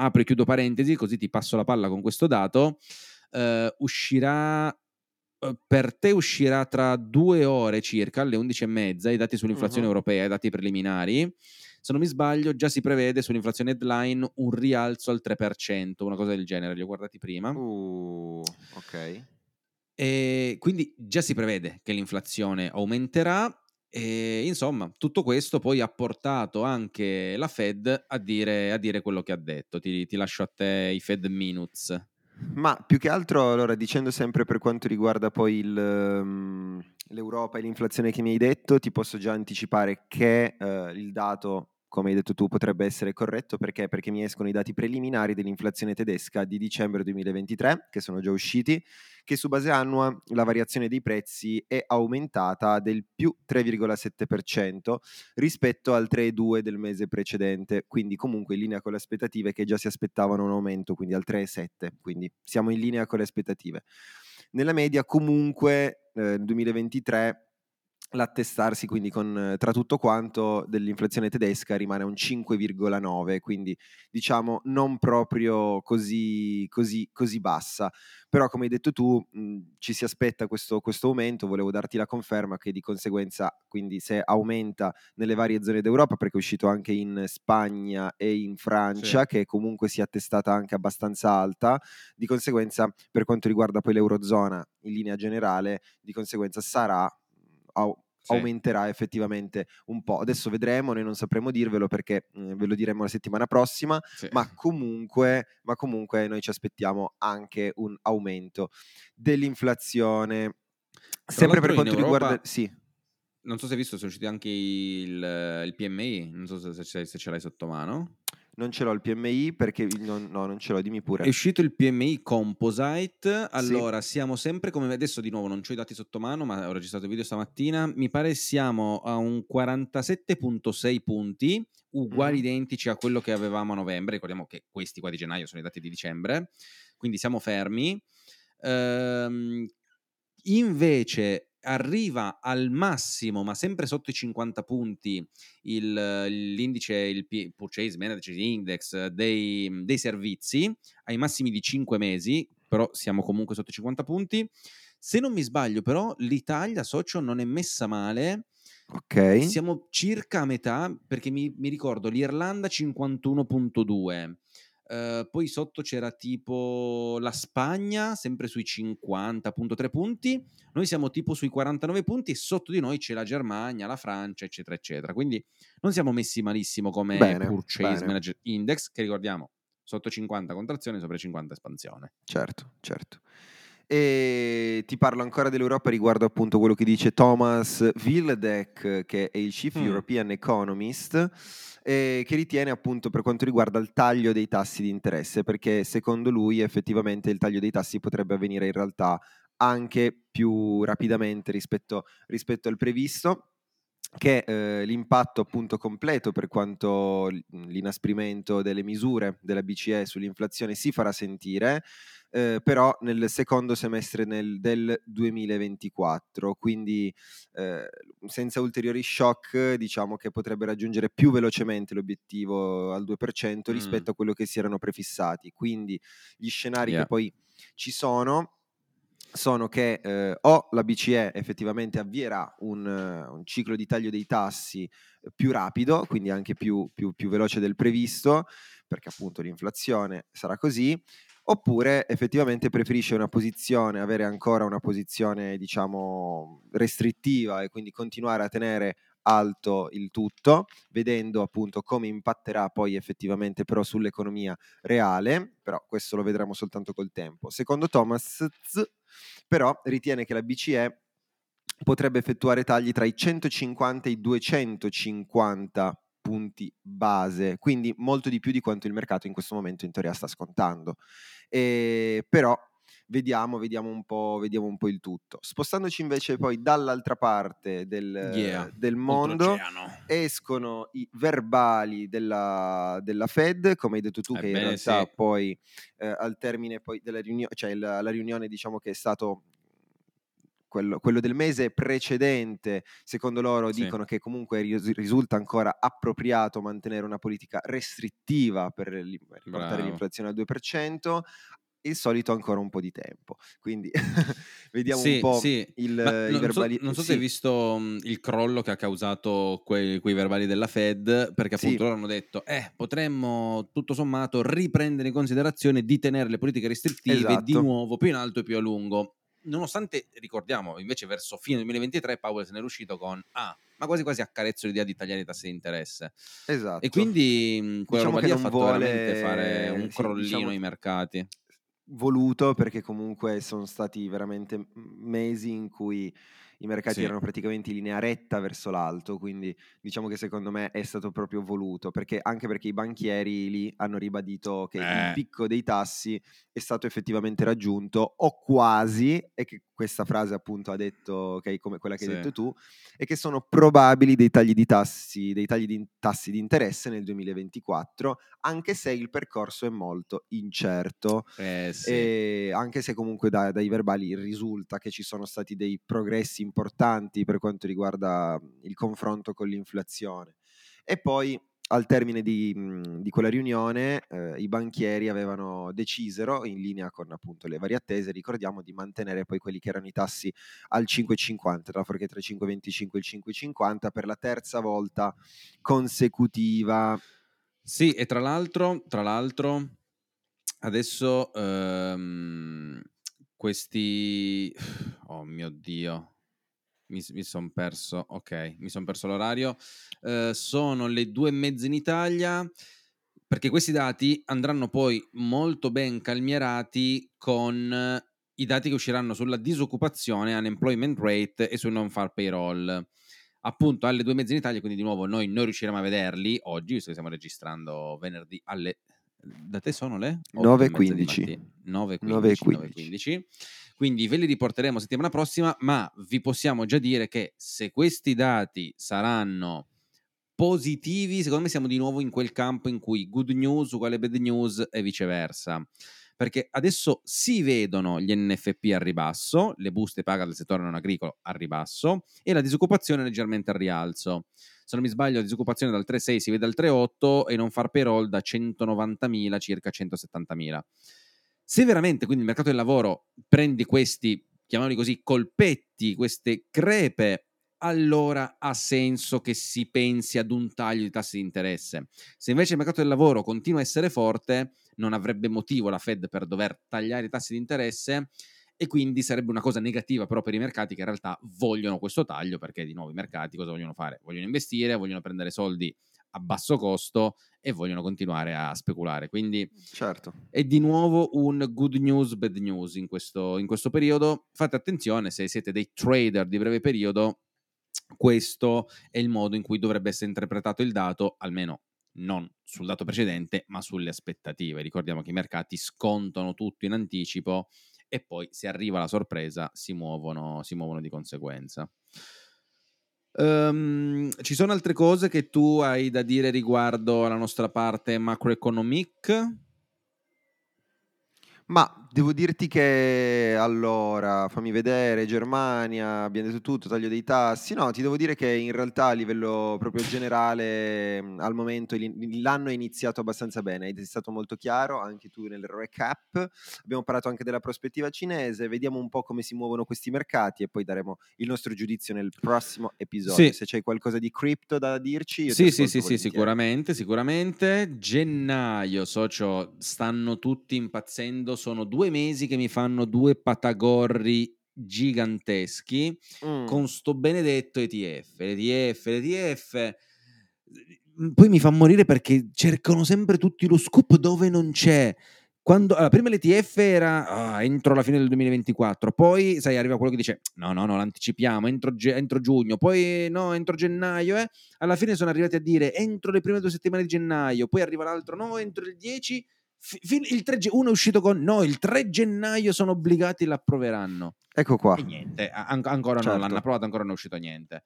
Apro e chiudo parentesi, così ti passo la palla con questo dato. Eh, uscirà eh, per te uscirà tra due ore circa, alle 11.30, i dati sull'inflazione Mhm. europea, i dati preliminari. Se non mi sbaglio, già si prevede sull'inflazione headline un rialzo al 3%, una cosa del genere, li ho guardati prima. Uh, ok. E quindi già si prevede che l'inflazione aumenterà. E insomma, tutto questo poi ha portato anche la Fed a dire, a dire quello che ha detto. Ti, ti lascio a te i Fed Minutes. Ma più che altro, allora, dicendo sempre per quanto riguarda poi il, ehm, l'Europa e l'inflazione che mi hai detto, ti posso già anticipare che eh, il dato, come hai detto tu, potrebbe essere corretto perché? Perché mi escono i dati preliminari dell'inflazione tedesca di dicembre 2023, che sono già usciti, che su base annua la variazione dei prezzi è aumentata del più 3,7% rispetto al 3,2 del mese precedente, quindi comunque in linea con le aspettative che già si aspettavano un aumento, quindi al 3,7, quindi siamo in linea con le aspettative. Nella media comunque eh, nel 2023 l'attestarsi quindi con eh, tra tutto quanto dell'inflazione tedesca rimane un 5,9 quindi diciamo non proprio così, così, così bassa però come hai detto tu mh, ci si aspetta questo, questo aumento volevo darti la conferma che di conseguenza quindi se aumenta nelle varie zone d'Europa perché è uscito anche in Spagna e in Francia Sì. che comunque si è attestata anche abbastanza alta di conseguenza per quanto riguarda poi l'Eurozona in linea generale di conseguenza sarà au- Sì. aumenterà effettivamente un po'. Adesso vedremo, noi non sapremo dirvelo perché mm, ve lo diremo la settimana prossima, Sì. ma comunque, ma comunque noi ci aspettiamo anche un aumento dell'inflazione. Sempre per quanto riguarda... Europa- Sì, Non so se hai visto, sono usciti anche il, il PMI, non so se, se- se ce l'hai sotto mano. Non ce l'ho il PMI perché... Non, no, non ce l'ho, dimmi pure. È uscito il PMI Composite, allora siamo sempre come adesso di nuovo non ho i dati sotto mano, ma ho registrato il video stamattina, mi pare siamo a un 47.6 punti, uguali Mhm. identici a quello che avevamo a novembre, ricordiamo che questi qua di gennaio sono i dati di dicembre, quindi siamo fermi. Ehm, invece arriva al massimo, ma sempre sotto i 50 punti, il- l'indice, il P- Purchase Manager Index dei, dei servizi, ai massimi di 5 mesi, però siamo comunque sotto i 50 punti. Se non mi sbaglio, però, l'Italia, socio, non è messa male. Ok. Siamo circa a metà, perché mi, mi ricordo l'Irlanda 51.2. eh, poi sotto c'era tipo la Spagna, sempre sui 50.3 punti. Noi siamo tipo sui 49 punti e sotto di noi c'è la Germania, la Francia, eccetera, eccetera. Quindi non siamo messi malissimo come Bene, Purchase bene. Manager Index, che ricordiamo sotto 50 contrazione, sopra 50 espansione. Certo, certo. E ti parlo ancora dell'Europa riguardo appunto quello che dice Thomas Villedek, che è il Chief Mm. European Economist, eh, che ritiene appunto per quanto riguarda il taglio dei tassi di interesse, perché secondo lui effettivamente il taglio dei tassi potrebbe avvenire in realtà anche più rapidamente rispetto, rispetto al previsto che eh, l'impatto appunto completo per quanto l'inasprimento delle misure della BCE sull'inflazione si farà sentire, eh, però nel secondo semestre nel- del 2024, quindi eh, senza ulteriori shock diciamo che potrebbe raggiungere più velocemente l'obiettivo al 2% Mm. rispetto a quello che si erano prefissati. Quindi gli scenari Yeah. che poi ci sono sono che eh, o la BCE effettivamente avvierà un, eh, un ciclo di taglio dei tassi eh, più rapido, quindi anche più, più- più veloce del previsto, perché appunto l'inflazione sarà così, oppure effettivamente preferisce una posizione, avere ancora una posizione diciamo restrittiva e quindi continuare a tenere alto il tutto, vedendo appunto come impatterà poi effettivamente però sull'economia reale, però questo lo vedremo soltanto col tempo. Secondo Thomas, però ritiene che la BCE potrebbe effettuare tagli tra i 150 e i 250 punti base, quindi molto di più di quanto il mercato in questo momento in teoria sta scontando. E, però vediamo, vediamo un, po', vediamo un po' il tutto. Spostandoci invece poi dall'altra parte del, Yeah, del mondo, escono i verbali della, della Fed, come hai detto tu, che in Ebbene realtà sì. poi eh, al termine poi della riunione, cioè la, la riunione diciamo che è stato quello, quello del mese precedente, secondo loro Sì. dicono che comunque ris- risulta ancora appropriato mantenere una politica restrittiva per riportare Bravo. l'inflazione al 2%, il solito ancora un po' di tempo. Quindi vediamo Sì, un po' sì. il, Ma i non so, verbali. non so se sì, hai visto mh, il crollo che ha causato quei, quei verbali della Fed, perché appunto loro hanno detto, eh, potremmo tutto sommato riprendere in considerazione di tenere le politiche restrittive di Esatto. nuovo più in alto e più a lungo. Nonostante, ricordiamo, invece verso fine 2023 Powell se n'è uscito con, ah, ma quasi quasi accarezzo l'idea di tagliare i tassi di interesse. esatto. E quindi mh, quella Diciamo roba lì ha fatto vuole- veramente fare un sì, crollino diciamo- ai mercati. Voluto perché comunque sono stati veramente mesi in cui i mercati Sì. erano praticamente in linea retta verso l'alto, quindi diciamo che secondo me è stato proprio voluto, perché anche perché i banchieri lì hanno ribadito che Eh. il picco dei tassi è stato effettivamente raggiunto o quasi, e che questa frase appunto ha detto, è come quella che hai Sì. detto tu, e che sono probabili dei tagli di tassi, dei tagli di tassi di interesse nel 2024, anche se il percorso è molto incerto. Eh sì. E anche se comunque da- dai verbali risulta che ci sono stati dei progressi importanti per quanto riguarda il confronto con l'inflazione. E poi al termine di, mh, di quella riunione eh, i banchieri avevano decisero, in linea con appunto le varie attese, ricordiamo di mantenere poi quelli che erano i tassi al 5,50, tra forché tra i 5,25 e il 5,50 per la terza volta consecutiva. Sì, e tra l'altro, tra l'altro adesso ehm, questi... Oh mio Dio, mi, sono perso, ok, mi sono perso l'orario. Eh, sono le due e mezza in Italia, perché questi dati andranno poi molto ben calmierati con i dati che usciranno sulla disoccupazione, unemployment rate e sul non-far payroll appunto alle due e mezza in Italia, quindi di nuovo noi non riusciremo a vederli oggi, visto che stiamo registrando venerdì alle... Da te sono le? 9.15. 9.15. 9.15. Quindi ve li riporteremo settimana prossima, ma vi possiamo già dire che se questi dati saranno positivi, secondo me siamo di nuovo in quel campo in cui good news uguale bad news e viceversa perché adesso si vedono gli NFP al ribasso, le buste paga del settore non agricolo al ribasso e la disoccupazione leggermente al rialzo. Se non mi sbaglio, la disoccupazione dal 3,6 si vede al 3,8 e non far payroll da 190.000 circa 170.000. Se veramente quindi il mercato del lavoro prende questi, chiamiamoli così, colpetti, queste crepe, allora ha senso che si pensi ad un taglio di tassi di interesse. Se invece il mercato del lavoro continua a essere forte, non avrebbe motivo la Fed per dover tagliare i tassi di interesse e quindi sarebbe una cosa negativa però per i mercati che in realtà vogliono questo taglio perché di nuovo i mercati cosa vogliono fare? Vogliono investire, vogliono prendere soldi a basso costo e vogliono continuare a speculare. Quindi certo. è di nuovo un good news, bad news in questo, in questo periodo. Fate attenzione se siete dei trader di breve periodo, questo è il modo in cui dovrebbe essere interpretato il dato, almeno non sul dato precedente, ma sulle aspettative. Ricordiamo che i mercati scontano tutto in anticipo e poi se arriva la sorpresa si muovono, si muovono di conseguenza. Um, ci sono altre cose che tu hai da dire riguardo alla nostra parte macroeconomic? Ma devo dirti che allora, fammi vedere, Germania, abbiamo detto tutto, taglio dei tassi. No, ti devo dire che in realtà a livello proprio generale mh, al momento il- l'anno è iniziato abbastanza bene, hai stato molto chiaro anche tu nel recap. Abbiamo parlato anche della prospettiva cinese, vediamo un po' come si muovono questi mercati e poi daremo il nostro giudizio nel prossimo episodio. Sì. Se c'hai qualcosa di cripto da dirci, Sì, sì, sì, sì, sicuramente, sicuramente. Gennaio, socio, stanno tutti impazzendo. Sono due mesi che mi fanno due patagorri giganteschi Mm. con sto benedetto ETF. L'ETF, l'ETF. mm, Poi mi fa morire perché cercano sempre tutti lo scoop dove non c'è. Quando, allora, prima l'ETF era ah, entro la fine del 2024, poi sai, arriva quello che dice no, no, no, l'anticipiamo entro, entro giugno, poi no, entro gennaio. Eh. Alla fine sono arrivati a dire entro le prime due settimane di gennaio, poi arriva l'altro no, entro il 10. Fi- fin- il 3 ge- uno è uscito con no, il 3 gennaio sono obbligati, l'approveranno. Ecco qua. E niente, an- ancora Certo. non l'hanno approvato, ancora non è uscito niente.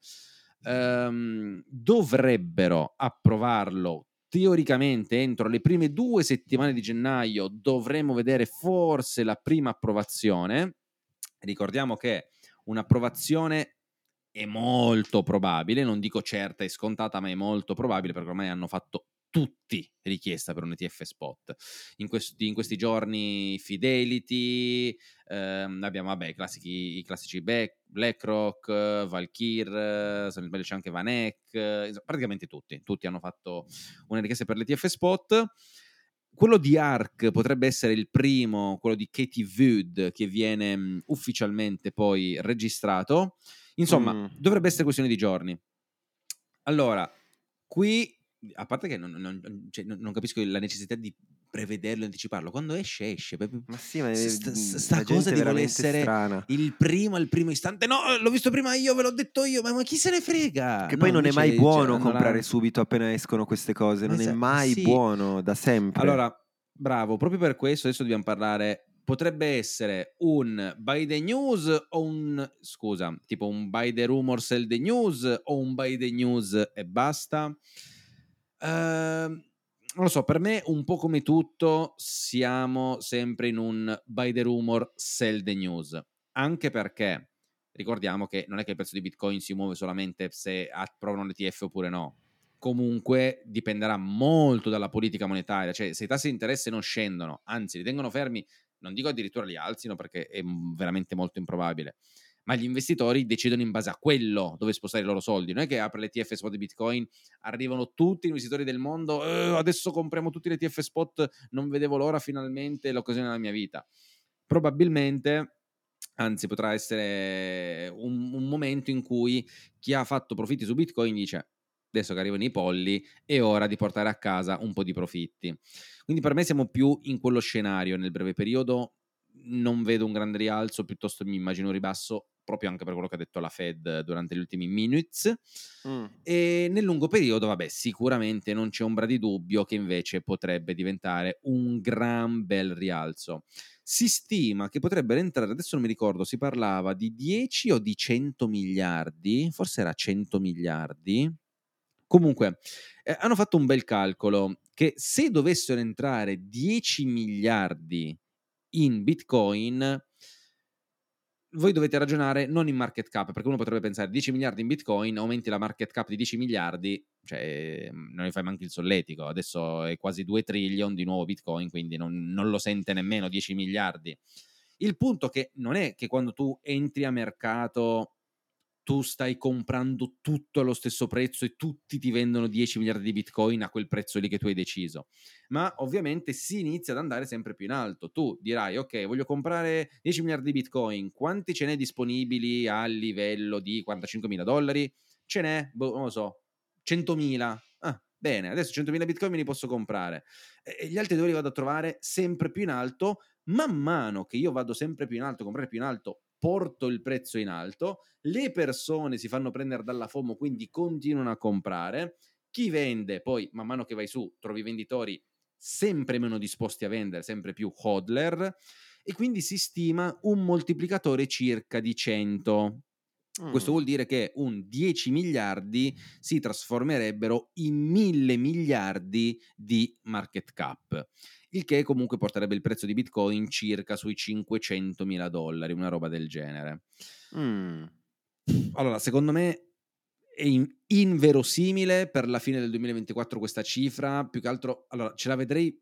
Ehm, dovrebbero approvarlo teoricamente entro le prime due settimane di gennaio. Dovremmo vedere forse la prima approvazione. Ricordiamo che un'approvazione è molto probabile, non dico certa e scontata, ma è molto probabile perché ormai hanno fatto tutti richiesta per un ETF spot. In questi, in questi giorni Fidelity, ehm, abbiamo vabbè, i, classici, i classici Back- BlackRock, Valkyr, se non sbaglio c'è anche Vanek, praticamente tutti, tutti hanno fatto una richiesta per l'ETF spot. Quello di ARC potrebbe essere il primo, quello di Katie Wood, che viene mh, ufficialmente poi registrato. Insomma, Mm. dovrebbe essere questione di giorni. Allora, qui, a parte che non, non- cioè, non- capisco la necessità di prevederlo anticiparlo, quando esce, esce. Ma sì, ma è- sta- sta cosa è di voler essere strana. il primo al primo istante. No, l'ho visto prima io, ve l'ho detto io, ma, ma chi se ne frega? Che No, poi non è mai buono comprare la- subito appena escono queste cose, non è Esa- mai sì. buono da sempre. Allora, bravo, proprio per questo adesso dobbiamo parlare. Potrebbe essere un buy the news o un scusa, tipo un buy the rumor, sell the news o un buy the news e basta. Ehm, non lo so, per me un po' come tutto siamo sempre in un buy the rumor, sell the news. Anche perché ricordiamo che non è che il prezzo di Bitcoin si muove solamente se approvano l'ETF oppure no. Comunque dipenderà molto dalla politica monetaria, cioè se i tassi di interesse non scendono, anzi li tengono fermi, non dico addirittura li alzino perché è mm, veramente molto improbabile, ma gli investitori decidono in base a quello dove spostare i loro soldi. Non è che apre l'ETF spot di Bitcoin, arrivano tutti gli investitori del mondo, "Eh, adesso compriamo tutti gli ETF spot, non vedevo l'ora finalmente, l'occasione della mia vita. Probabilmente, anzi potrà essere un, un momento in cui chi ha fatto profitti su Bitcoin dice adesso che arrivano i polli è ora di portare a casa un po' di profitti. Quindi per me siamo più in quello scenario nel breve periodo, non vedo un grande rialzo, piuttosto mi immagino un ribasso proprio anche per quello che ha detto la Fed durante gli ultimi minutes. Mm. E nel lungo periodo, vabbè, sicuramente non c'è ombra di dubbio che invece potrebbe diventare un gran bel rialzo. Si stima che potrebbero entrare, adesso non mi ricordo, si parlava di 10 o di 100 miliardi, forse era 100 miliardi. Comunque, eh, hanno fatto un bel calcolo che se dovessero entrare 10 miliardi in Bitcoin, voi dovete ragionare non in market cap, perché uno potrebbe pensare 10 miliardi in Bitcoin, aumenti la market cap di 10 miliardi, cioè non ne fai manche il solletico, adesso è quasi 2 trillion di nuovo Bitcoin, quindi non, non lo sente nemmeno 10 miliardi. Il punto che non è che quando tu entri a mercato tu stai comprando tutto allo stesso prezzo e tutti ti vendono 10 miliardi di bitcoin a quel prezzo lì che tu hai deciso. Ma ovviamente si inizia ad andare sempre più in alto. Tu dirai, ok, voglio comprare 10 miliardi di bitcoin, quanti ce n'è disponibili a livello di 45 mila dollari? Ce n'è, boh, non lo so, 100.000. Ah, bene, adesso 100.000 bitcoin me li posso comprare. E gli altri dove li vado a trovare? Sempre più in alto. Man mano che io vado sempre più in alto, comprare più in alto, porto il prezzo in alto, le persone si fanno prendere dalla FOMO, quindi continuano a comprare, chi vende, poi man mano che vai su trovi venditori sempre meno disposti a vendere, sempre più hodler, e quindi si stima un moltiplicatore circa di 100. Questo Mm. vuol dire che un 10 miliardi si trasformerebbero in 1000 miliardi di market cap, il che comunque porterebbe il prezzo di Bitcoin circa sui 500 mila dollari, una roba del genere. Mm. Allora, secondo me è in- inverosimile per la fine del 2024 questa cifra, più che altro, allora, ce la vedrei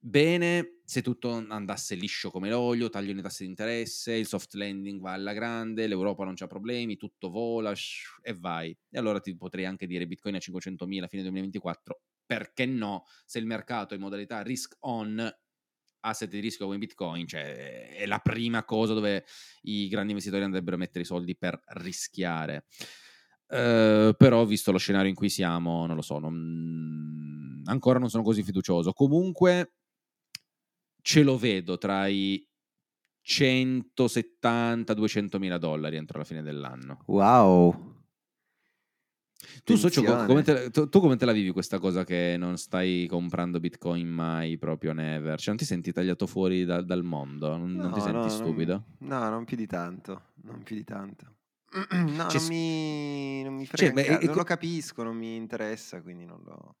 bene se tutto andasse liscio come l'olio, tagliano i tassi di interesse, il soft landing va alla grande, l'Europa non c'ha problemi, tutto vola shh, e vai. E allora ti potrei anche dire Bitcoin a 500.000 a fine 2024, perché no? Se il mercato è in modalità risk on, asset di rischio come Bitcoin, cioè è la prima cosa dove i grandi investitori andrebbero a mettere i soldi per rischiare. Eh, però, visto lo scenario in cui siamo, non lo so, non- ancora non sono così fiducioso. Comunque, ce lo vedo tra i 170-200 mila dollari entro la fine dell'anno. Wow. Tu, socio, come te, tu, tu come te la vivi questa cosa che non stai comprando Bitcoin mai, proprio never? Cioè, non ti senti tagliato fuori da- dal mondo? Non, non ti No, senti no, stupido? Non, no, non più di tanto. Non più di tanto. No, Cioè, non, mi, non mi frega. cioè, beh, non co- lo capisco, non mi interessa, quindi non lo...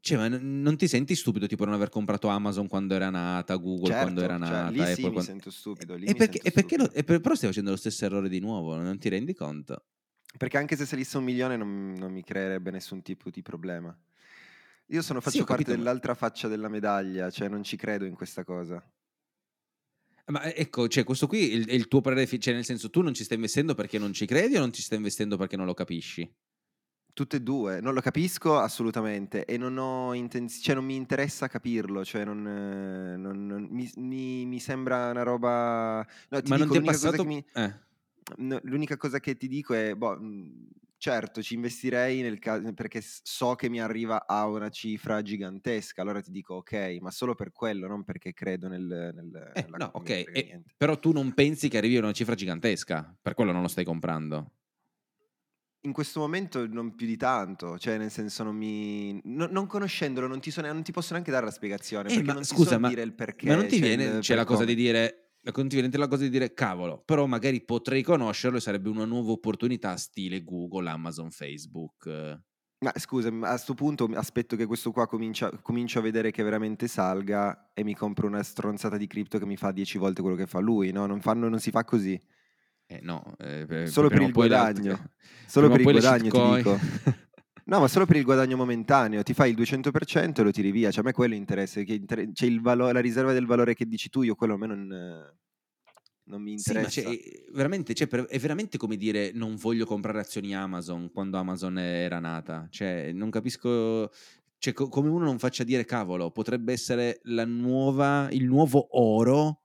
Cioè, ma n- non ti senti stupido tipo non aver comprato Amazon quando era nata, Google quando era Certo, cioè, nata? lì e sì, poi mi sento stupido. Lì e perché, sento e perché lo- e per- però stai facendo lo stesso errore di nuovo, non ti rendi conto? Perché anche se salisse un milione non, non mi creerebbe nessun tipo di problema. Io sono, Sì, faccio ho parte capito, dell'altra faccia della medaglia, cioè non ci credo in questa cosa. Ma eh, ecco, cioè, questo qui è il, il tuo parere, cioè nel senso tu non ci stai investendo perché non ci credi o non ci stai investendo perché non lo capisci? Tutte e due, non lo capisco assolutamente e non ho intenzione, cioè non mi interessa capirlo, cioè non, non- non- mi, mi- mi sembra una roba... No, ti Ma non dico, ti è passato... mi- eh. No, l'unica cosa che ti dico è, boh, mh, certo, ci investirei nel caso, perché so che mi arriva a una cifra gigantesca, allora ti dico ok, ma solo per quello, non perché credo nel... nel Eh, no, ok, e- niente. però tu non pensi che arrivi a una cifra gigantesca, per quello non lo stai comprando. In questo momento non più di tanto, cioè nel senso non mi... no- non conoscendolo non ti, so non ti posso neanche dare la spiegazione, Eh, perché ma non ti scusa, so ma, dire il perché. ma non ti cioè viene c'è la cosa di dire, ti viene la cosa di dire cavolo, però magari potrei conoscerlo e sarebbe una nuova opportunità stile Google, Amazon, Facebook. Ma scusa, a sto punto aspetto che questo qua comincia, comincio a vedere che veramente salga e mi compro una stronzata di cripto che mi fa 10 volte quello che fa lui, no? Non, fanno- non si fa così. Eh, no, eh, per- Solo per il guadagno. Solo per il guadagno ti dico. No, ma solo per il guadagno momentaneo, ti fai il 200% e lo tiri via, cioè a me quello interessa, che inter- c'è il valo- la riserva del valore che dici tu, io quello a me non, non mi Sì, ma interessa. cioè, eh, veramente, cioè, per- è veramente come dire non voglio comprare azioni Amazon quando Amazon era nata. Cioè, non capisco. Cioè, co- come uno non faccia dire cavolo, potrebbe essere la nuova, il nuovo oro,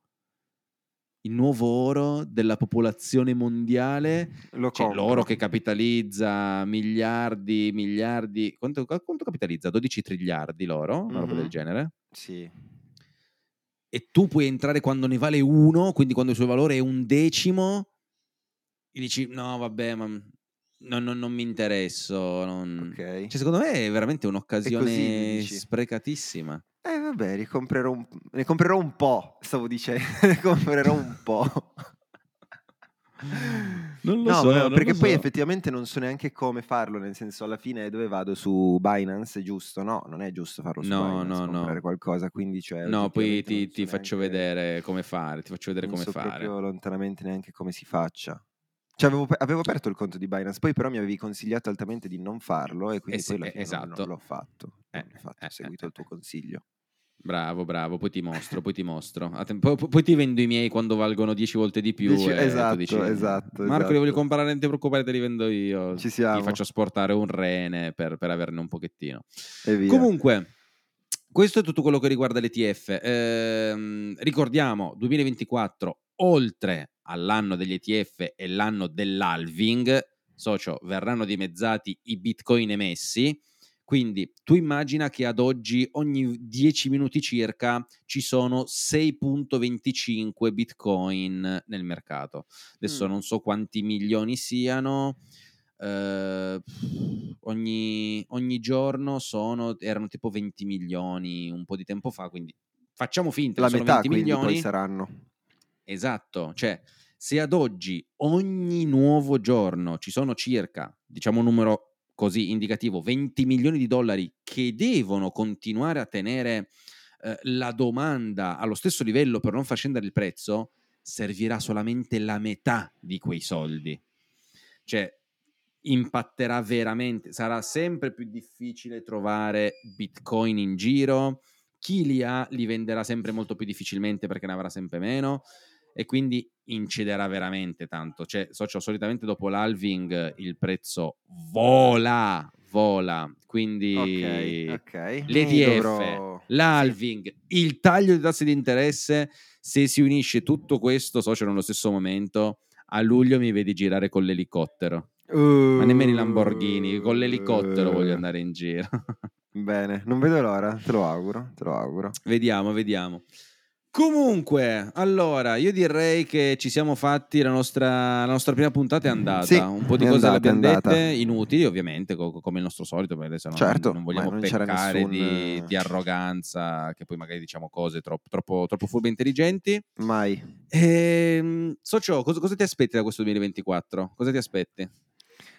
il nuovo oro della popolazione mondiale. Lo Cioè, compro. l'oro che capitalizza miliardi, miliardi. Quanto, quanto capitalizza? 12 triliardi l'oro, una roba del Mhm. genere. Sì. e tu puoi entrare quando ne vale uno, quindi quando il suo valore è un decimo, e dici no vabbè, ma non, non- non mi interesso. non-". Ok. Cioè, secondo me è veramente un'occasione dici? sprecatissima. Eh vabbè, ne comprerò un, ne comprerò un po', stavo dicendo, ne comprerò un po'. Non lo no, so, non perché poi so. effettivamente non so neanche come farlo, nel senso alla fine dove vado su Binance, giusto? No, non è giusto farlo su No, Binance, no, no. comprare qualcosa, quindi cioè No, poi ti, non so ti faccio vedere come fare, ti faccio vedere non come so fare. proprio lontanamente neanche come si faccia. Cioè, avevo, avevo aperto il conto di Binance, poi però mi avevi consigliato altamente di non farlo e quindi Eh sì, poi alla eh, fine non- esatto. non, l'ho fatto. Eh, Non l'ho fatto, eh, ho seguito eh, il tuo eh. consiglio. Bravo, bravo, poi ti mostro, poi ti mostro. A te- poi, ti vendo i miei quando valgono 10 volte di più. Dici- esatto, dici, esatto, Marco, li voglio esatto. comprare, non ti preoccupare, te li vendo io. Ci siamo. Ti faccio sportare un rene per, per averne un pochettino. Comunque, questo è tutto quello che riguarda l'ETF. Ehm, ricordiamo, 2024, oltre all'anno degli ETF e l'anno dell'halving, socio, verranno dimezzati i bitcoin emessi. Quindi tu immagina che ad oggi ogni 10 minuti circa ci sono 6.25 bitcoin nel mercato. Adesso Mm. non so quanti milioni siano, eh, ogni, ogni giorno sono, erano tipo 20 milioni un po' di tempo fa, quindi facciamo finta La che sono metà 20 quindi milioni. poi saranno. Esatto, cioè Se ad oggi ogni nuovo giorno ci sono circa, diciamo un numero così indicativo, 20 milioni di dollari che devono continuare a tenere eh, la domanda allo stesso livello per non far scendere il prezzo, servirà solamente la metà di quei soldi. Cioè, impatterà veramente, sarà sempre più difficile trovare bitcoin in giro, chi li ha li venderà sempre molto più difficilmente perché ne avrà sempre meno e quindi inciderà veramente tanto. Cioè, socio, solitamente dopo l'halving il prezzo vola, vola. Quindi Ok, ok. l'EDF, Dovrò- l'halving, il taglio di tassi di interesse, se si unisce tutto questo, socio, nello stesso momento, a luglio mi vedi girare con l'elicottero. Ma nemmeno i Lamborghini, con l'elicottero voglio Uh, andare in giro. Bene, non vedo l'ora, te lo auguro, te lo auguro. vediamo, vediamo. Comunque, allora, io direi che ci siamo fatti la nostra, la nostra prima puntata è andata. Sì, un po' di cose andata, andata. dette, inutili ovviamente, co- come il nostro solito, perché adesso non, Certo, non vogliamo ma non peccare nessun- di, di arroganza, che poi magari diciamo cose troppo, troppo, troppo furbe e intelligenti. Mai. Ehm, Socio, cosa, cosa ti aspetti da questo 2024? Cosa ti aspetti?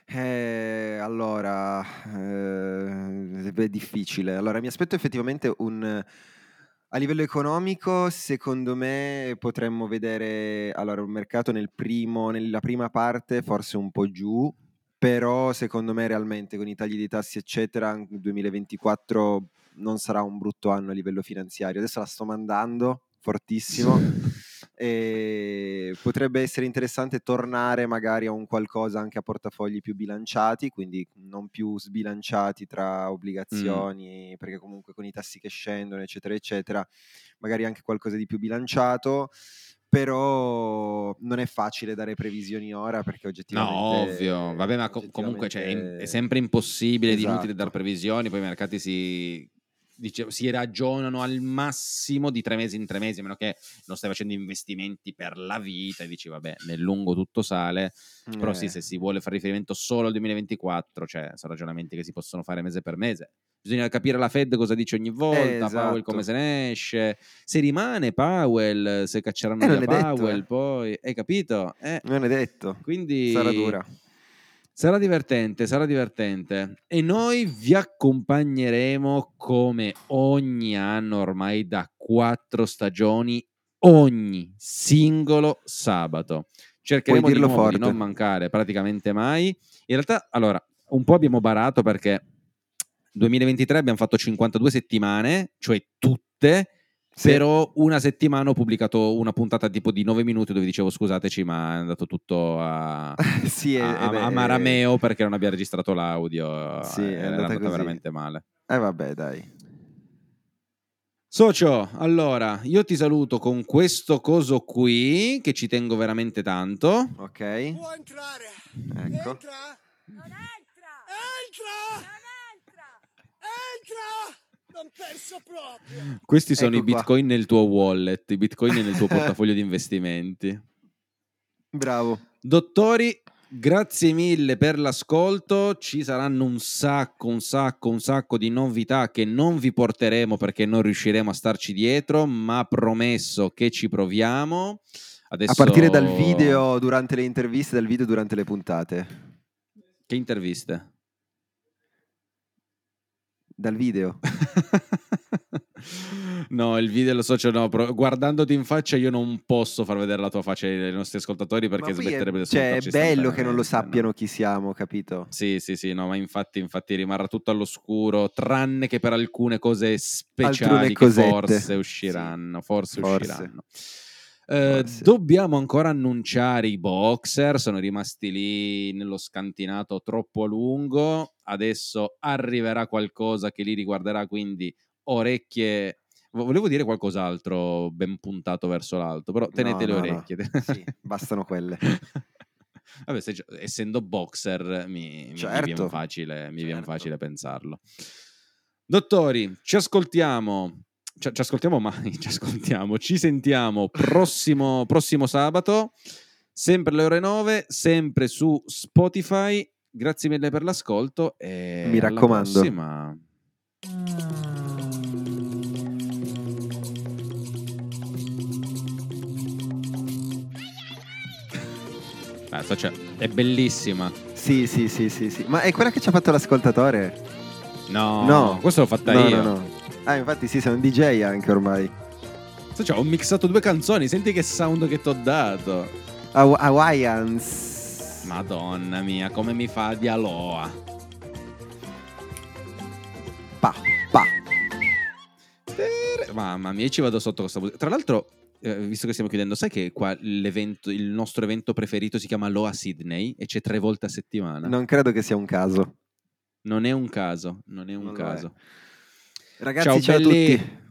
Eh, allora, eh, è difficile. Allora, mi aspetto effettivamente un... A livello economico, secondo me potremmo vedere allora, un mercato nel primo, nella prima parte forse un po' giù, però secondo me realmente con i tagli dei tassi eccetera, il 2024 non sarà un brutto anno a livello finanziario. Adesso la sto mandando fortissimo e potrebbe essere interessante tornare magari a un qualcosa anche a portafogli più bilanciati, quindi non più sbilanciati tra obbligazioni, perché comunque con i tassi che scendono, eccetera, eccetera, magari anche qualcosa di più bilanciato. Però non è facile dare previsioni ora perché No, oggettivamente. ovvio. Vabbè, ma co- comunque cioè, è, oggettivamente- sempre impossibile ed inutile Esatto. dar previsioni, poi i mercati si, dice- si ragionano al massimo di tre mesi in tre mesi, a meno che non stai facendo investimenti per la vita e dici, vabbè, nel lungo tutto sale. Però sì, Eh. se si vuole fare riferimento solo al 2024, cioè sono ragionamenti che si possono fare mese per mese. Bisogna capire la Fed cosa dice ogni volta, esatto. Powell come se ne esce, se rimane Powell, se cacceranno Eh, è detto, Powell, eh. poi, hai capito? Eh, Non è detto. quindi Sarà dura. Sarà divertente, sarà divertente. E noi vi accompagneremo come ogni anno ormai da quattro stagioni, ogni singolo sabato. Cercheremo di, nuovo di non mancare praticamente mai. In realtà, allora, un po' abbiamo barato perché 2023 abbiamo fatto 52 settimane, cioè tutte, Sì. però una settimana ho pubblicato una puntata tipo di 9 minuti dove dicevo scusateci ma è andato tutto a, sì, eh, a, eh, beh, a Marameo perché non abbia registrato l'audio. Sì, eh, è era andata andata veramente male. Eh vabbè, dai. Socio, allora io ti saluto con questo coso qui che ci tengo veramente tanto. Ok. Può entrare. Ecco. Entra. Non entra! Entra. Non entra! Entra. Non penso proprio. Questi sono Ecco i qua. bitcoin nel tuo wallet, i bitcoin nel tuo portafoglio di investimenti. Bravo. Dottori, grazie mille per l'ascolto. Ci saranno un sacco, un sacco, un sacco di novità che non vi porteremo perché non riusciremo a starci dietro, ma promesso che ci proviamo. Adesso... A partire dal video durante le interviste, dal video durante le puntate. Che interviste? Dal video. no, il video lo so, cioè, no, guardandoti in faccia io non posso far vedere la tua faccia ai nostri ascoltatori perché smetterebbe di cioè, è bello che non lo istantaneamente, sappiano no? chi siamo, capito? Sì, sì, sì, no, ma infatti, infatti rimarrà tutto all'oscuro, tranne che per alcune cose speciali che cosette. forse usciranno, forse, Forse. usciranno. Eh, Forse. dobbiamo ancora annunciare i boxer, sono rimasti lì nello scantinato troppo a lungo, adesso arriverà qualcosa che li riguarderà, quindi orecchie... vo- Volevo dire qualcos'altro ben puntato verso l'alto, però tenete No, le no, no. orecchie. Sì, bastano quelle. Vabbè, se- essendo boxer mi, mi- Certo. mi viene facile, mi viene Certo. facile pensarlo. Dottori, ci ascoltiamo. Ci, ci ascoltiamo mai, ci ascoltiamo, ci sentiamo prossimo, prossimo sabato, sempre alle ore 9, sempre su Spotify. Grazie mille per l'ascolto e Mi alla raccomando. prossima. Cioè, è bellissima. Sì, sì, sì, sì, sì. Ma è quella che ci ha fatto l'ascoltatore? No, No. questo l'ho fatta no, io. no, no. Ah, infatti sì, sei un DJ anche ormai. Cioè, ho mixato due canzoni, senti che sound che ti ho dato. Haw- Hawaiians. Madonna mia, come mi fa di Aloha. Pa, pa. Mamma mia, ci vado sotto questa musica. Tra l'altro, eh, visto che stiamo chiudendo, sai che qua l'evento, il nostro evento preferito si chiama Aloha Sydney e c'è tre volte a settimana? Non credo che sia un caso. Non è un caso, non è un Non caso. Ragazzi, Ciao, ciao, a tutti.